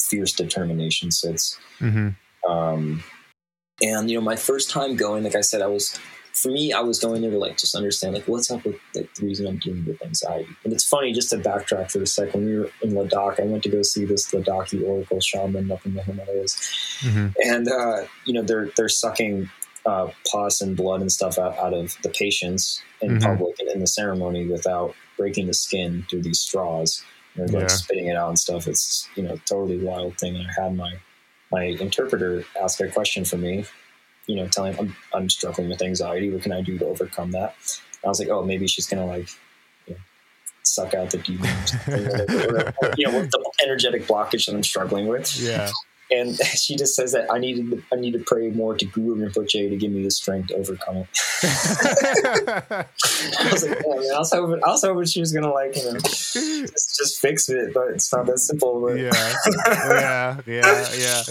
fierce determination sits. Mm-hmm. Um, and you know, my first time going, like I said, I was for me, I was going there to like just understand like what's up with like, the reason I'm dealing with anxiety. And it's funny just to backtrack for a second. When we were in Ladakh, I went to go see this Ladakhi oracle shaman up in the Himalayas, mm-hmm. and uh, you know they're they're sucking uh, pus and blood and stuff out, out of the patients in mm-hmm. public and in the ceremony without breaking the skin through these straws. and yeah. like spitting it out and stuff. It's you know totally wild thing. And I had my my interpreter ask a question for me. You know, telling I'm I'm struggling with anxiety. What can I do to overcome that? And I was like, oh, maybe she's gonna like suck out the demons, you know, the energetic blockage that I'm struggling with. Yeah and she just says that I needed to, I need to pray more to Guru Rinpoche to give me the strength to overcome it. I was like, man, I was hoping I was hoping she was gonna like you know just, just fix it, but it's not that simple. But. Yeah, yeah, yeah, yeah.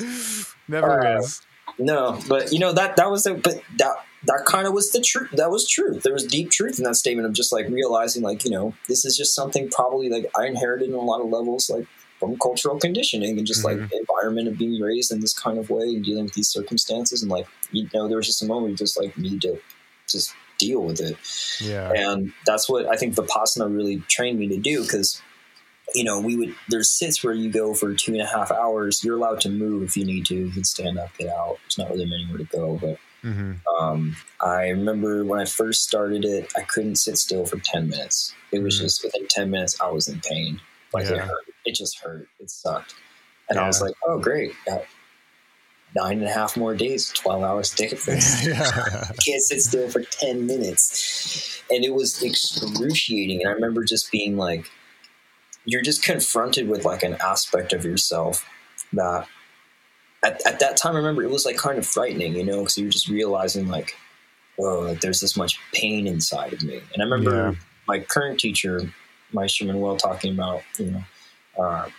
Never uh, is. No, but you know that that was a but that that kind of was the truth. That was truth. There was deep truth in that statement of just like realizing, like you know, this is just something probably like I inherited in a lot of levels, like from cultural conditioning and just mm-hmm. like environment of being raised in this kind of way and dealing with these circumstances. And like, you know, there was just a moment you just like need to just deal with it. Yeah. And that's what I think Vipassana really trained me to do because, you know, we would, there's sits where you go for two and a half hours. You're allowed to move if you need to. You can stand up, get out. There's not really anywhere to go. But mm-hmm. um, I remember when I first started it, I couldn't sit still for 10 minutes. It was mm-hmm. just within 10 minutes, I was in pain. Like yeah. it hurt. It just hurt. It sucked. And yeah. I was like, oh, great. nine and a half more days, 12 hours difference. yeah. can't sit still for 10 minutes. And it was excruciating. And I remember just being like, you're just confronted with like an aspect of yourself that at, at that time, I remember it was like kind of frightening, you know, because you're just realizing like, whoa, like there's this much pain inside of me. And I remember yeah. my current teacher, Maestro Manuel, talking about, you know, uh,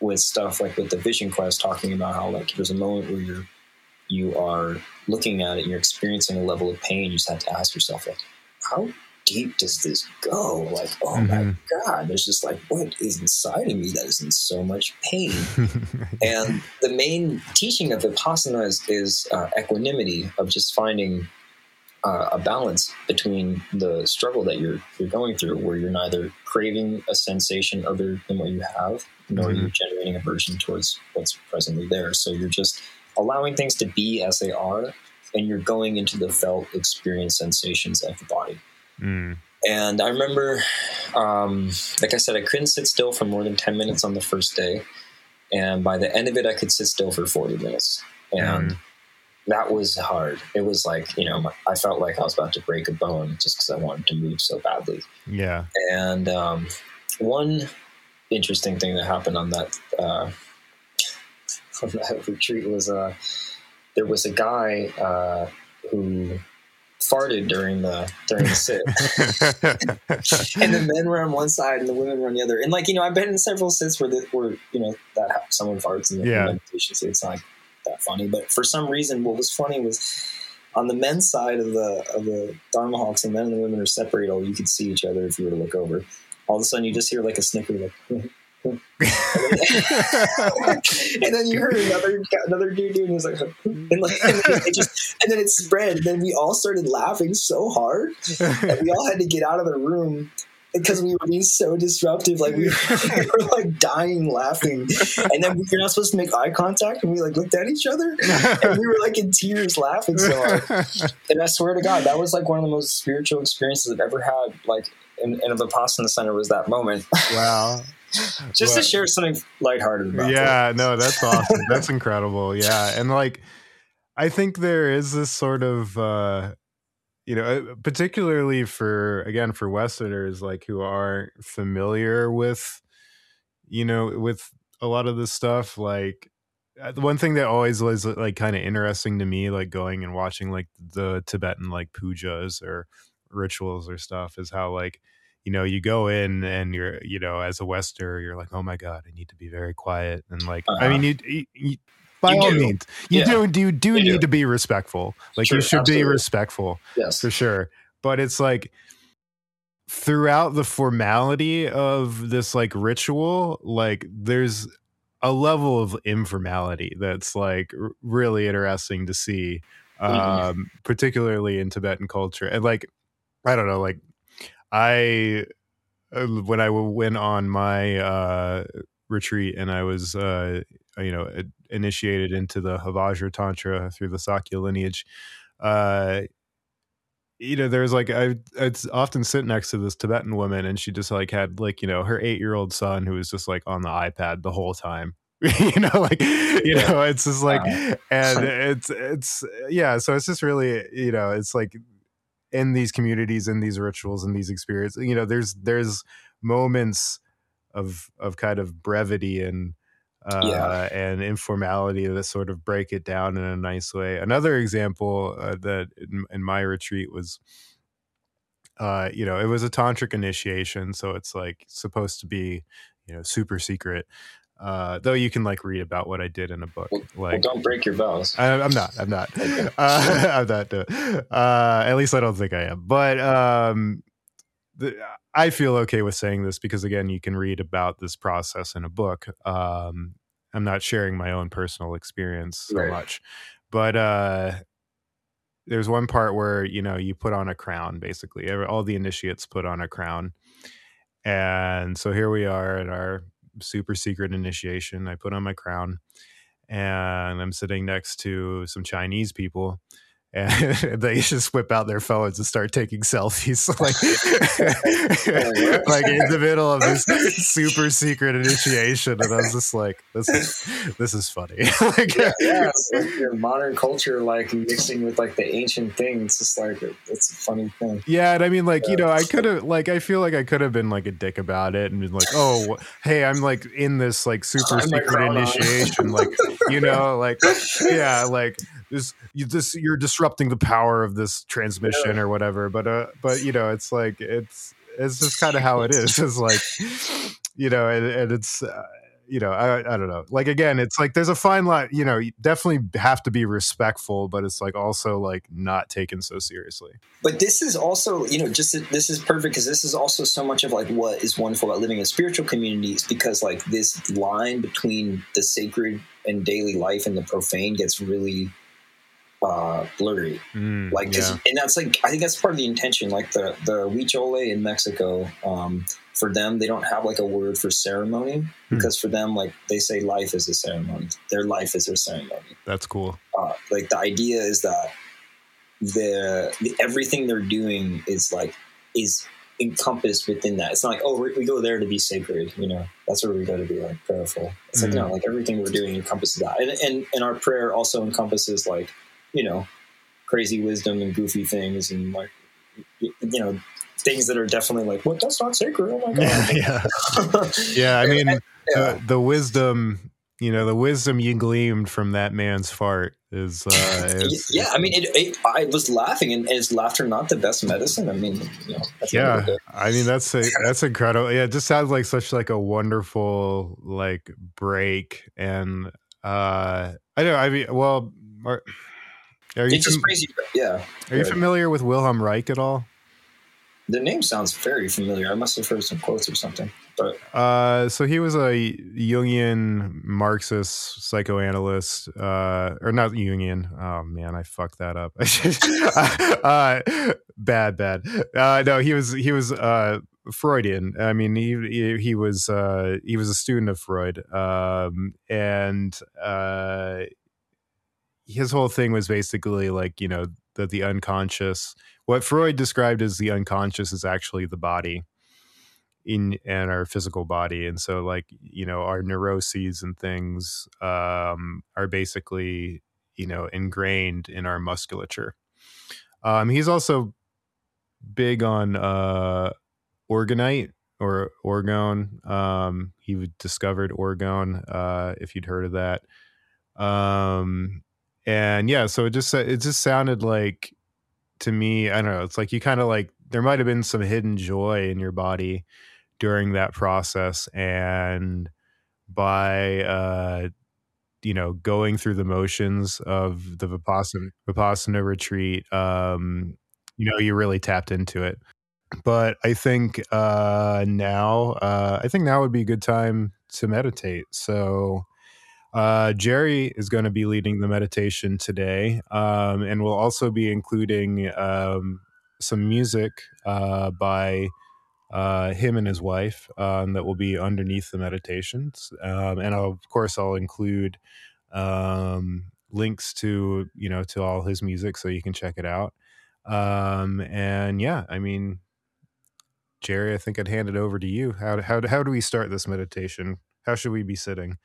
with stuff like with the Vision Quest, talking about how like there's a moment where you're you are looking at it, you're experiencing a level of pain. You just have to ask yourself, like, how deep does this go? Like, oh mm-hmm. my God, there's just like, what is inside of me that is in so much pain? and the main teaching of Vipassana is, is uh, equanimity, of just finding uh, a balance between the struggle that you're you're going through, where you're neither craving a sensation other than what you have, nor mm-hmm. you're generating aversion towards what's presently there. So you're just allowing things to be as they are, and you're going into the felt experience sensations of the body. Mm. And I remember, um, like I said, I couldn't sit still for more than ten minutes on the first day, and by the end of it, I could sit still for forty minutes, and. Mm that was hard. It was like, you know, I felt like I was about to break a bone just because I wanted to move so badly. Yeah. And um, one interesting thing that happened on that uh, on that retreat was uh, there was a guy uh, who farted during the during the sit, and the men were on one side and the women were on the other. And like you know, I've been in several sits where the, where you know that someone farts in the yeah. meditation. So it's like that funny. But for some reason, what was funny was on the men's side of the of the Dharma Hawks, the men and the women are separated. All you could see each other if you were to look over. All of a sudden, you just hear like a snicker, like. and then you heard another another dude doing was like, and like, and then it just, and then it spread. And then we all started laughing so hard that we all had to get out of the room because we were being so disruptive. Like we were, we were, like dying laughing, and then you're not supposed to make eye contact, and we like looked at each other, and we were like in tears laughing so hard. And I swear to God, that was like one of the most spiritual experiences I've ever had. Like in, in the Vipassana center was that moment. Wow. Just but, to share something lighthearted about. Yeah, no, that's awesome. that's incredible. Yeah, and like. I think there is this sort of uh, you know uh, particularly for again for westerners like who aren't familiar with you know with a lot of this stuff like uh, one thing that always was like kind of interesting to me like going and watching like the tibetan like pujas or rituals or stuff is how like you know you go in and you're you know as a westerner you're like oh my god i need to be very quiet and like uh-huh. i mean you, you, you by you all do. means you yeah. do do do you need do. to be respectful like sure, you should absolutely. be respectful yes for sure but it's like throughout the formality of this like ritual like there's a level of informality that's like r- really interesting to see mm-hmm. um mm-hmm. particularly in tibetan culture and like i don't know like i uh, when i went on my uh retreat and i was uh you know initiated into the Hevajra Tantra through the Sakya lineage, uh, you know, there's like I I'd often sit next to this Tibetan woman, and she just like had like you know her eight year old son who was just like on the iPad the whole time. you know, like you yeah. know, it's just like, wow. and it's it's yeah. So it's just really you know, it's like in these communities, in these rituals, in these experiences, you know, there's there's moments of of kind of brevity and uh, yeah. and informality that sort of break it down in a nice way. Another example uh, that in, in, my retreat was, uh, you know, it was a tantric initiation, so it's like supposed to be, you know, super secret. Uh, though you can like read about what I did in a book. Well, like, well, don't break your vows. I, am not. I'm not. okay. uh, I'm not. Uh, at least I don't think I am. But um, the, I feel okay with saying this because again, you can read about this process in a book. Um, I'm not sharing my own personal experience so right. much, but uh, there's one part where you know you put on a crown. Basically, all the initiates put on a crown, and so here we are at our super secret initiation. I put on my crown, and I'm sitting next to some Chinese people and they just whip out their phones and start taking selfies like like in the middle of this super secret initiation and i was just like this is this is funny. Like, yeah, yeah like your modern culture like mixing with like the ancient thing. It's just like it's a funny thing. Yeah and i mean like you know i could have like i feel like i could have been like a dick about it and been like oh hey i'm like in this like super I'm secret initiation like you know like yeah like this you this you're disrupting the power of this transmission yeah. or whatever but uh but you know it's like it's it's just kind of how it is. It's like you know and, and it's uh, you know I, I don't know. Like again it's like there's a fine line you know you definitely have to be respectful but it's like also like not taken so seriously. But this is also you know just this is perfect because this is also so much of like what is wonderful about living in spiritual communities because like this line between the sacred and daily life and the profane gets really uh, blurry. Mm, like, yeah. and that's like I think that's part of the intention. Like the the Huichol in Mexico, um, for them they don't have like a word for ceremony mm. because for them like they say life is a ceremony. Their life is their ceremony. That's cool. Uh, like the idea is that the, the everything they're doing is like is encompassed within that. It's not like, oh, we go there to be sacred, you know, that's where we go to be like prayerful. It's mm-hmm. like, no, like everything we're doing encompasses that. And, and, and our prayer also encompasses like you know, crazy wisdom and goofy things and like, you know, things that are definitely like, what? That's not sacred. Oh my God. Yeah. Yeah. I mean, yeah. The, the wisdom, you know, the wisdom you gleamed from that man's fart is, uh, is yeah. I mean, it, it, I was laughing, and is laughter not the best medicine? I mean, you know, yeah. I mean, that's a, that's incredible. Yeah, it just sounds like such like a wonderful like break, and uh, I don't know. I mean, well, are you it's fam- just crazy. Yeah. Are you familiar with Wilhelm Reich at all? The name sounds very familiar. I must have heard some quotes or something. But uh, so he was a Jungian Marxist psychoanalyst, uh, or not Jungian. Oh man, I fucked that up. uh, bad, bad. Uh, no, he was he was uh, Freudian. I mean, he he, he was uh, he was a student of Freud, um, and uh, his whole thing was basically like you know that the unconscious what freud described as the unconscious is actually the body in and our physical body. And so like you know our neuroses and things um, are basically you know ingrained in our musculature. Um, he's also big on uh, orgonite or orgone. Um, he discovered orgone uh, if you'd heard of that. Um, and yeah so it just it just sounded like to me i don't know it's like you kind of like there might have been some hidden joy in your body during that process and by uh you know going through the motions of the vipassana, vipassana retreat um you know you really tapped into it. But i think uh now uh i think now would be a good time to meditate. So uh, Jerry is going to be leading the meditation today, um, and we'll also be including um, some music uh, by uh, him and his wife um, that will be underneath the meditations. Um, and I'll, of course, I'll include um, links to you know to all his music so you can check it out. Um, and yeah, I mean, Jerry, I think I'd hand it over to you. How how how do we start this meditation? How should we be sitting?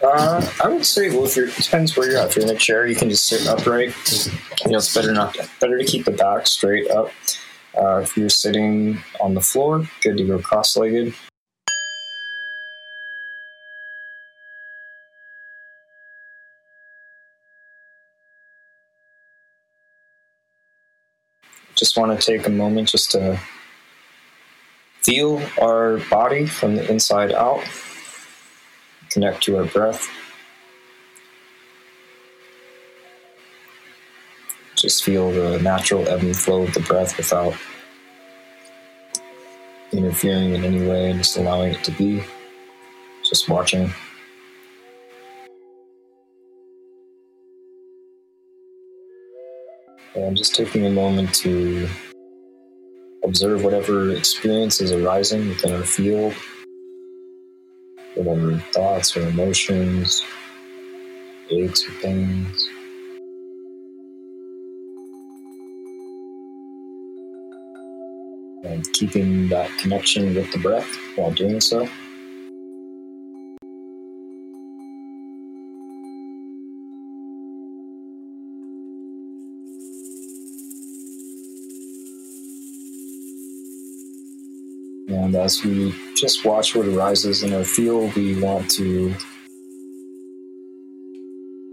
Uh, I would say, well, if you're, it depends where you're at. If you're in a chair, you can just sit upright. You know, it's better not better to keep the back straight up. Uh, if you're sitting on the floor, good to go cross-legged. Just want to take a moment just to feel our body from the inside out connect to our breath. Just feel the natural ebb and flow of the breath without interfering in any way and just allowing it to be. Just watching. And just taking a moment to observe whatever experience is arising within our field with thoughts or emotions, aches or pains. And keeping that connection with the breath while doing so. And as we just watch what arises in our field, we want to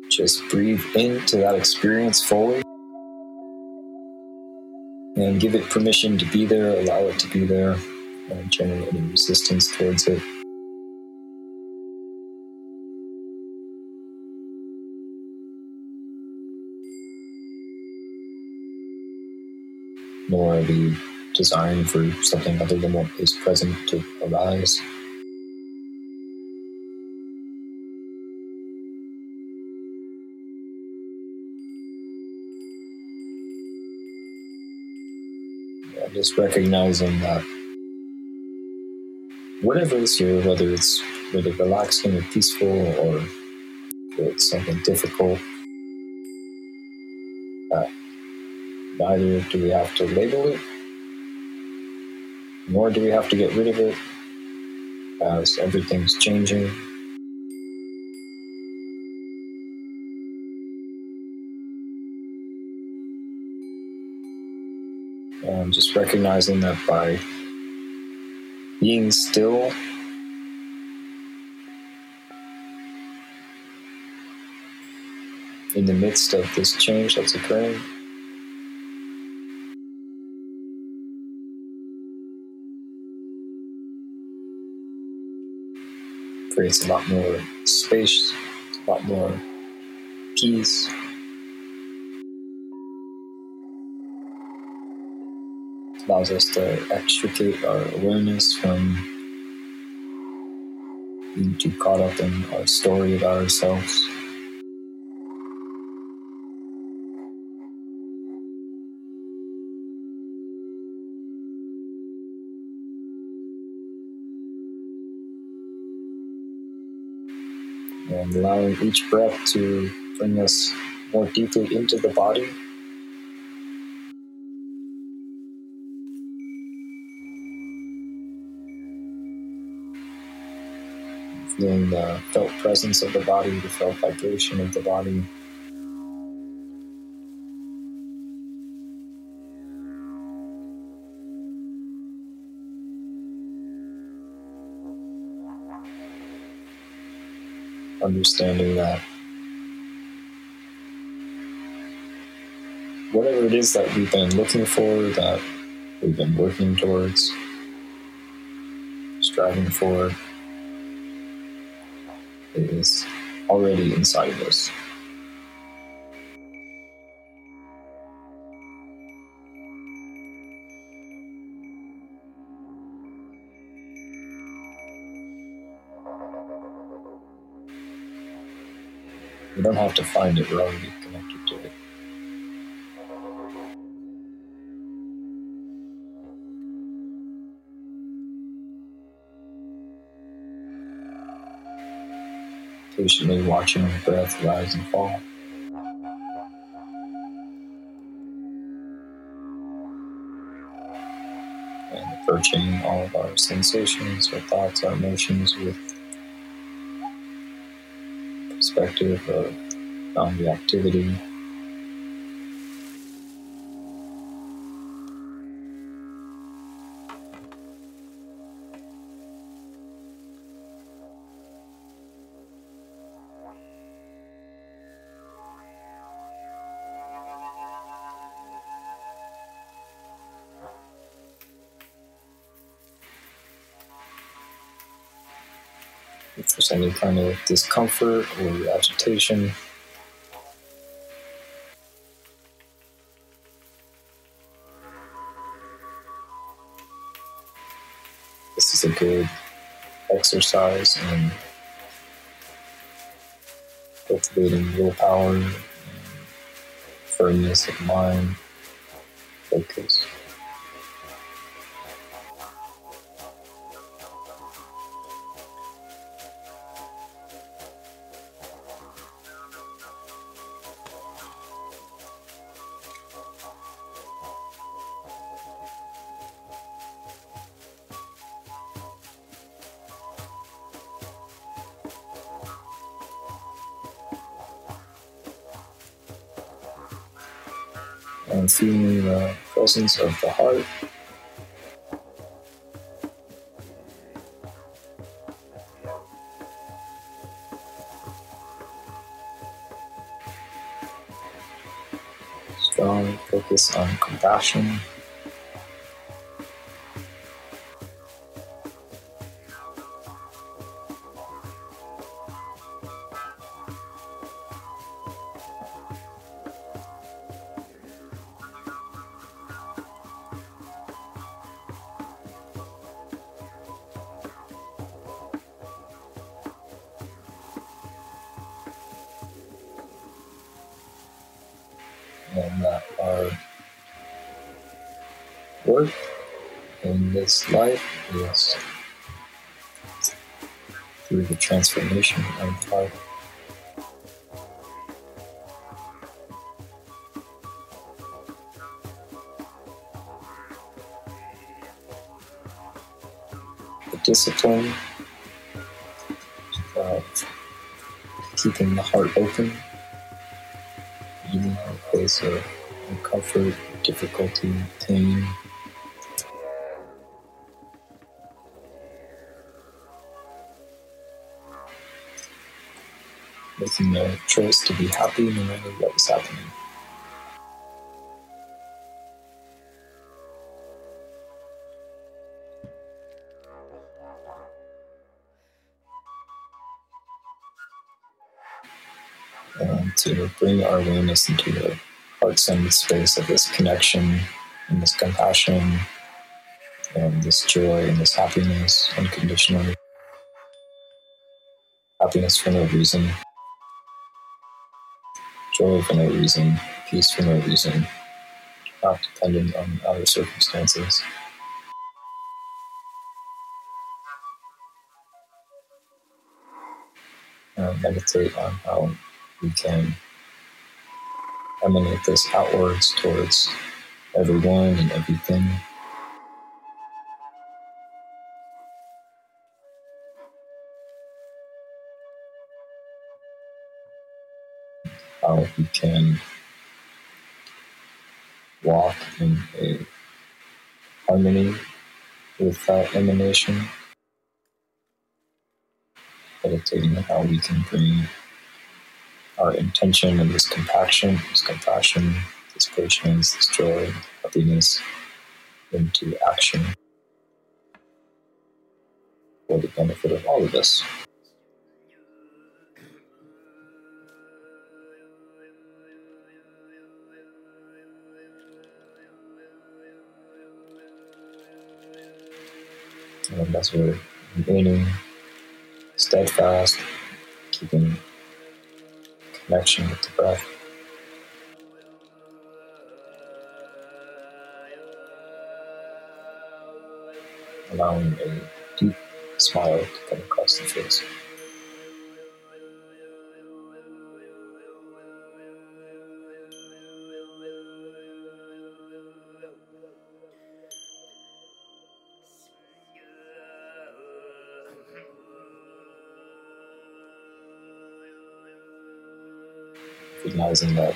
just breathe into that experience fully and give it permission to be there, allow it to be there, uh, and generate any resistance towards it. Nor are desiring for something other than what is present to arise. just recognizing that whatever is here, whether it's really relaxing or peaceful or it's something difficult, uh, neither do we have to label it, nor do we have to get rid of it, as everything's changing. And just recognizing that by being still in the midst of this change that's occurring. Creates a lot more space, a lot more peace. It allows us to extricate our awareness from being too caught up in our story about ourselves. And allowing each breath to bring us more deeply into the body feeling the felt presence of the body, the felt vibration of the body. Understanding that whatever it is that we've been looking for, that we've been working towards, striving for, is already inside of us. Don't have to find it, we're already connected to it. patiently watching the breath rise and fall. And approaching all of our sensations, our thoughts, our emotions with perspective of on the activity any kind of discomfort or agitation. This is a good exercise in cultivating willpower firmness of mind, focus. And feeling the presence of the heart. Strong focus on compassion. Life is through the transformation of the heart. The discipline of keeping the heart open even in a place of comfort, difficulty, pain. The choice to be happy no matter what is happening. and to bring our awareness into the heart centered space of this connection and this compassion and this joy and this happiness unconditionally. Happiness for no reason, joy for no reason, peace for no reason, not dependent on other circumstances. Uh, meditate on how we can emanate this outwards towards everyone and everything. How we can walk in a harmony with that emanation, meditating on how we can bring our intention and this compassion, this compassion, this patience, this joy, happiness into action for the benefit of all of us. And as we're remaining steadfast, keeping connection with the breath. Allowing a deep smile to come across the face. Recognizing that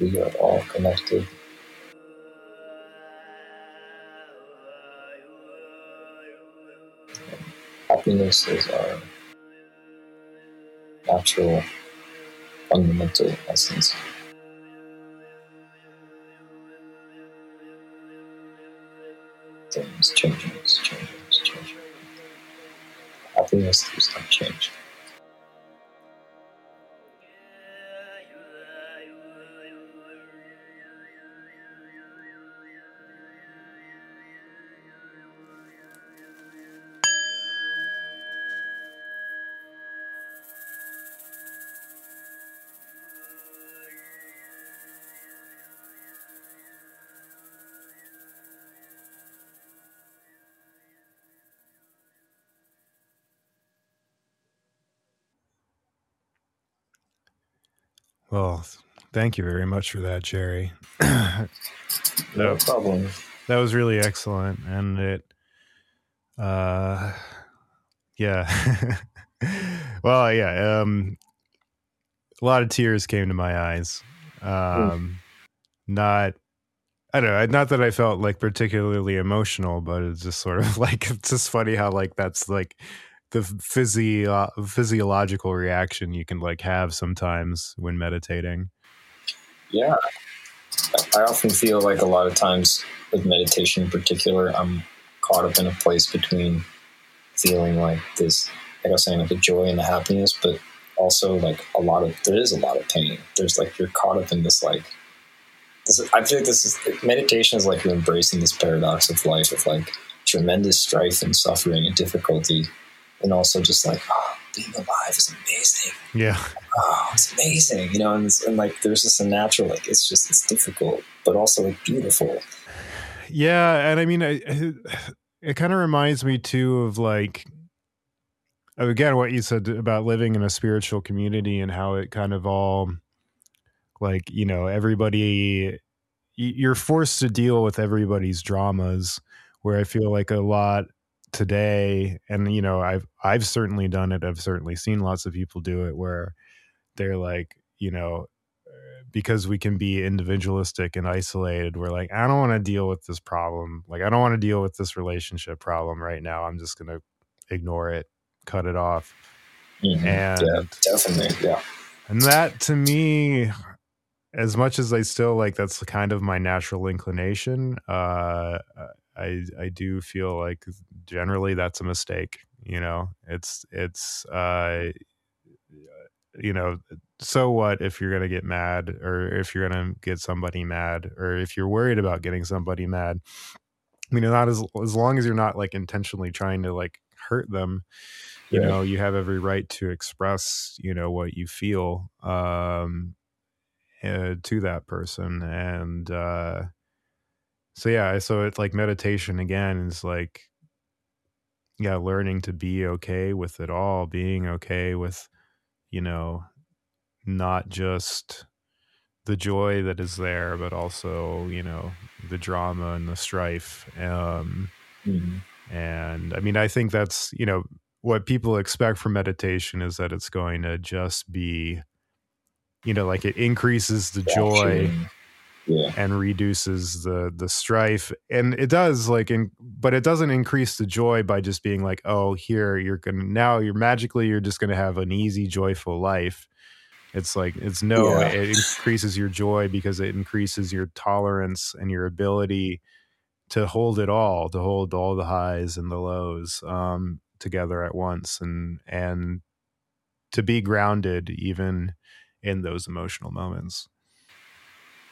we are all connected. Happiness is our natural, fundamental essence. Things changing, happiness does not change. Well, thank you very much for that, Jerry. no no problem. That was really excellent, and it, uh, yeah. well, yeah. Um, a lot of tears came to my eyes. Um, not, I don't know. Not that I felt like particularly emotional, but it's just sort of like it's just funny how like that's like the physio- uh, physiological reaction you can like have sometimes when meditating. Yeah, I often feel like a lot of times with meditation in particular, I'm caught up in a place between feeling like this, like I was saying, like the joy and the happiness, but also like a lot of there is a lot of pain. There's like you're caught up in this like this. Is, I feel like this is meditation is like you're embracing this paradox of life of like tremendous strife and suffering and difficulty, and also just like oh, being alive is amazing. Yeah. Oh, it's amazing, you know, and, and like there's just a natural like it's just it's difficult, but also like beautiful. Yeah, and I mean, I, it kind of reminds me too of like again what you said about living in a spiritual community and how it kind of all like you know everybody you're forced to deal with everybody's dramas where i feel like a lot today and you know i've i've certainly done it i've certainly seen lots of people do it where they're like you know because we can be individualistic and isolated we're like i don't want to deal with this problem like i don't want to deal with this relationship problem right now i'm just going to ignore it cut it off. Mm-hmm. And yeah, definitely, yeah. And that to me, as much as I still like, that's kind of my natural inclination. Uh, I I do feel like generally that's a mistake. You know, it's it's uh, you know, so what if you're gonna get mad, or if you're gonna get somebody mad, or if you're worried about getting somebody mad. I mean, not as as long as you're not like intentionally trying to like hurt them you know you have every right to express you know what you feel um uh, to that person and uh so yeah so it's like meditation again is like yeah learning to be okay with it all being okay with you know not just the joy that is there but also you know the drama and the strife um mm-hmm. and i mean i think that's you know what people expect from meditation is that it's going to just be you know like it increases the joy yeah. and reduces the the strife and it does like in but it doesn't increase the joy by just being like oh here you're gonna now you're magically you're just gonna have an easy joyful life it's like it's no yeah. it increases your joy because it increases your tolerance and your ability to hold it all to hold all the highs and the lows um together at once and and to be grounded even in those emotional moments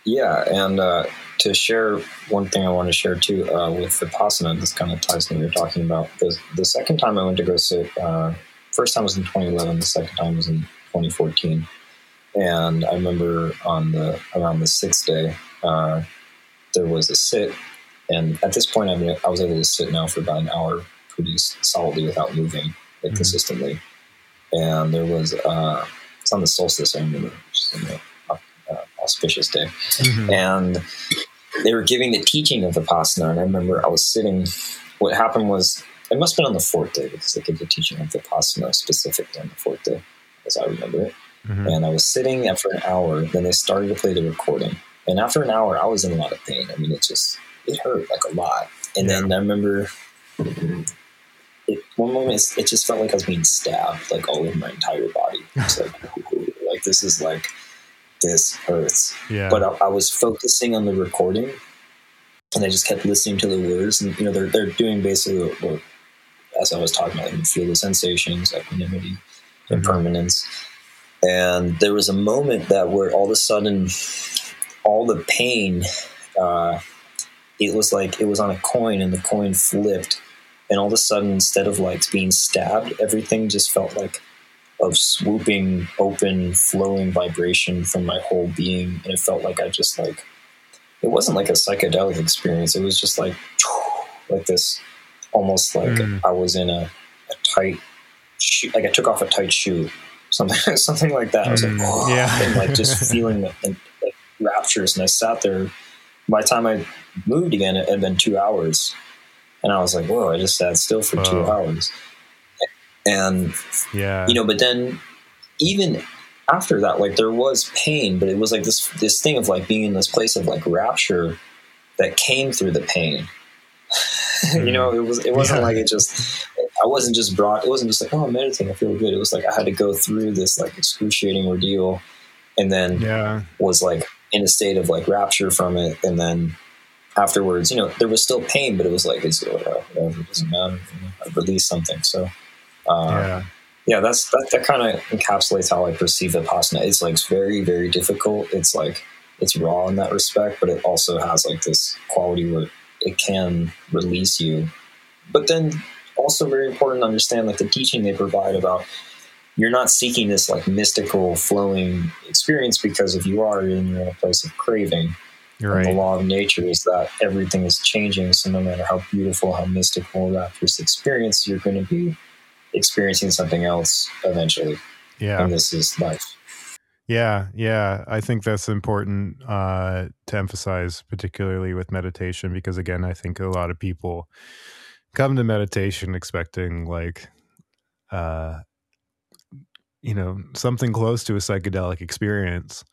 yeah and uh, to share one thing i want to share too uh, with vipassana this kind of ties to what you're talking about the, the second time i went to go sit uh, first time was in 2011 the second time was in 2014 and i remember on the around the sixth day uh, there was a sit and at this point I, mean, I was able to sit now for about an hour pretty solidly without moving like, mm-hmm. consistently. And there was uh, it's on the solstice, I remember, which is uh, auspicious day, mm-hmm. and they were giving the teaching of Vipassana. And I remember I was sitting. What happened was it must have been on the fourth day because they gave the teaching of Vipassana specifically on the fourth day, as I remember it. Mm-hmm. And I was sitting after an hour. Then they started to play the recording, and after an hour, I was in a lot of pain. I mean, it just it hurt like a lot. And yeah. then I remember it, one moment it just felt like I was being stabbed like all over my entire body. It's like, like this is like this hurts. Yeah. But I, I, was focusing on the recording, and I just kept listening to the words. And you know, they're they're doing basically what, what as I was talking about, like, feel the sensations, equanimity, mm-hmm. impermanence. And there was a moment that where all of a sudden, all the pain. Uh, it was like it was on a coin, and the coin flipped and all of a sudden instead of like being stabbed everything just felt like of swooping open flowing vibration from my whole being. And it felt like i just like it wasn't like a psychedelic experience. It was just like like this almost like mm. i was in a, a tight shoe like i took off a tight shoe something something like that. I was like oh, yeah. and like just feeling the, and, like raptures. And i sat there. By the time i moved again it had been two hours. And I was like, whoa, I just sat still for two hours. And Yeah. you know but then even after that like there was pain but it was like this this thing of like being in this place of like rapture that came through the pain you know it was it wasn't Yeah. like it just i wasn't just brought it wasn't just like oh i'm meditating i feel good it was like i had to go through this like excruciating ordeal and then yeah. was like in a state of like rapture from it and then afterwards you know there was still pain but it was like it's whatever, whatever it doesn't matter i released something so uh, Yeah. yeah that's that, that kind of encapsulates how i perceive vipassana it's like it's very very difficult it's like it's raw in that respect but it also has like this quality where it can release you but then also very important to understand like the teaching they provide about you're not seeking this like mystical flowing experience because if you are you're in a place of craving and the law of nature is that everything is changing. So no matter how beautiful, how mystical, rapturous experience, you're going to be experiencing something else eventually. Yeah. And this is life. Yeah, yeah. I think that's important uh, to emphasize, particularly with meditation, because again, I think a lot of people come to meditation expecting like, uh, you know, something close to a psychedelic experience.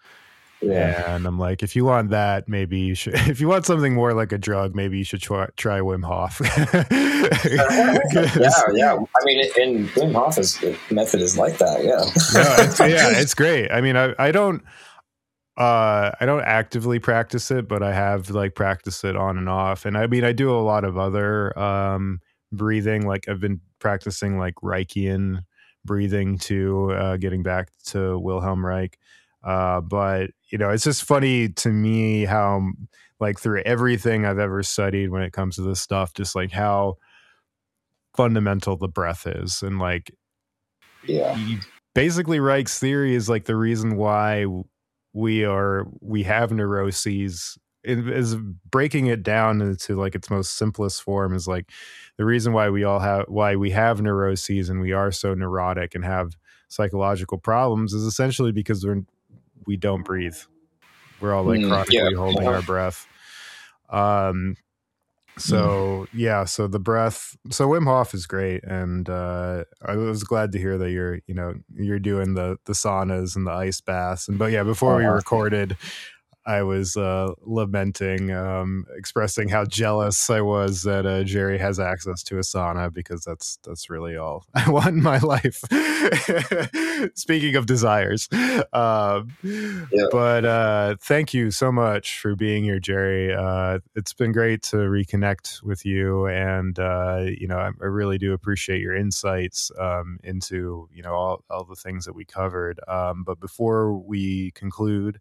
Yeah. And I'm like, if you want that, maybe you should. If you want something more like a drug, maybe you should try, try Wim Hof. yeah, yeah. I mean, and Wim Hof's method is like that. Yeah. no, it's, yeah, it's great. I mean, I, I don't, uh, I don't actively practice it, but I have like practiced it on and off. And I mean, I do a lot of other, um, breathing. Like I've been practicing like Reichian breathing too, uh, getting back to Wilhelm Reich. Uh, but you know, it's just funny to me how um, like through everything I've ever studied when it comes to this stuff, just like how fundamental the breath is and like yeah. basically Reich's theory is like the reason why we are we have neuroses it is breaking it down into like its most simplest form is like the reason why we all have why we have neuroses and we are so neurotic and have psychological problems is essentially because we're we don't breathe we're all like Mm, chronically yeah. holding Uh-huh. our breath um so yeah, so the breath. So Wim Hof is great, and uh, I was glad to hear that you're, you know, you're doing the the saunas and the ice baths. And but yeah, before we Uh-huh. recorded, I was uh, lamenting, um, expressing how jealous I was that uh, Jerry has access to a sauna because that's that's really all I want in my life. Speaking of desires, um, but uh, thank you so much for being here, Jerry. Uh, it's been great to reconnect with you, and uh, you know, I, I really do appreciate your insights um, into you know all all the things that we covered. Um, but before we conclude.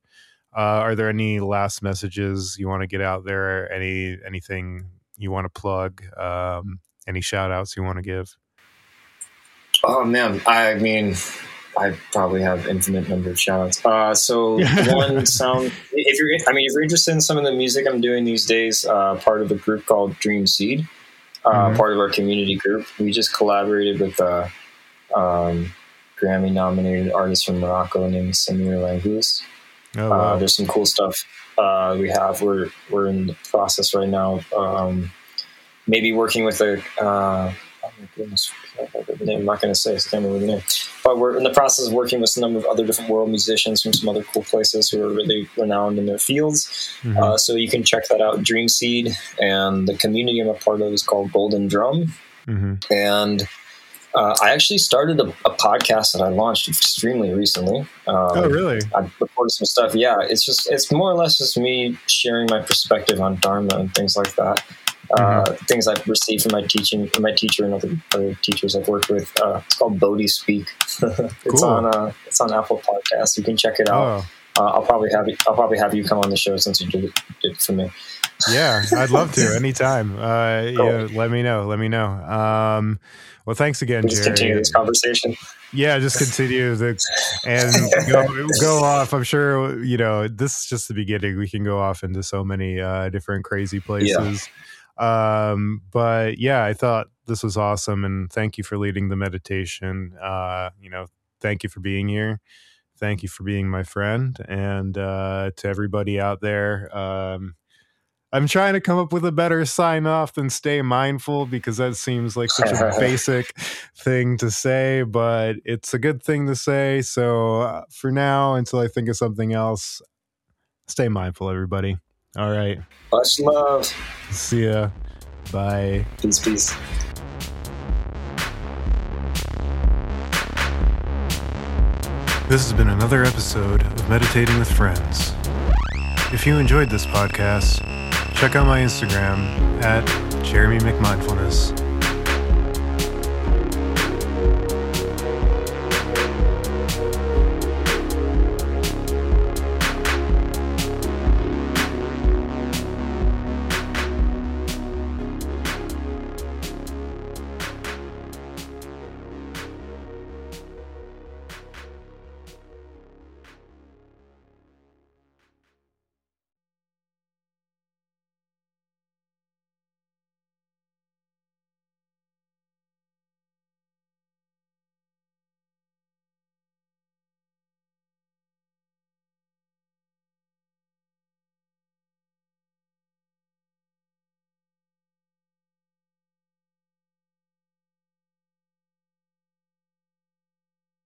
Uh, are there any last messages you want to get out there? Any anything you want to plug? Um, any shout outs you want to give? Oh man, I mean, I probably have infinite number of shoutouts. Uh, so one sound, if you're, I mean, if you're interested in some of the music I'm doing these days, uh, part of a group called Dream Seed, uh, Mhm. part of our community group. We just collaborated with a um, Grammy-nominated artist from Morocco named Samir Langhous. Oh, Uh, there's some cool stuff uh, we have. We're we're in the process right now. Um, maybe working with a. Uh, oh my goodness, I can't remember the name. I'm not going to say. I can't remember the name. But we're in the process of working with a number of other different world musicians from some other cool places who are really renowned in their fields. Mhm. Uh, so you can check that out. Dream Seed and the community I'm a part of is called Golden Drum Mhm. and uh, I actually started a, a podcast that I launched extremely recently. Um, oh, really? I recorded some stuff. Yeah, it's just it's more or less just me sharing my perspective on Dharma and things like that. Uh, things I've received from my teaching, from my teacher and other, other teachers I've worked with. Uh, it's called Bodhi Speak. it's Cool. on uh, it's on Apple Podcasts. You can check it out. Oh, Uh, I'll probably have you, I'll probably have you come on the show since you did it, did it for me. Yeah. I'd love to anytime. Uh, Cool. yeah, let me know. Let me know. Um, well, thanks again, just continue this conversation. Yeah, just continue the and go, go off. I'm sure you know this is just the beginning. We can go off into so many uh, different crazy places. Um, but yeah, I thought this was awesome, and thank you for leading the meditation. Uh, you know, thank you for being here. Thank you for being my friend, and uh, to everybody out there. Um, I'm trying to come up with a better sign off than stay mindful because that seems like such a basic thing to say, but it's a good thing to say. So uh, for now, until I think of something else, stay mindful, everybody. All right. Much love. See ya. Bye. Peace, peace. This has been another episode of Meditating with Friends. If you enjoyed this podcast, check out my Instagram at Jeremy McMindfulness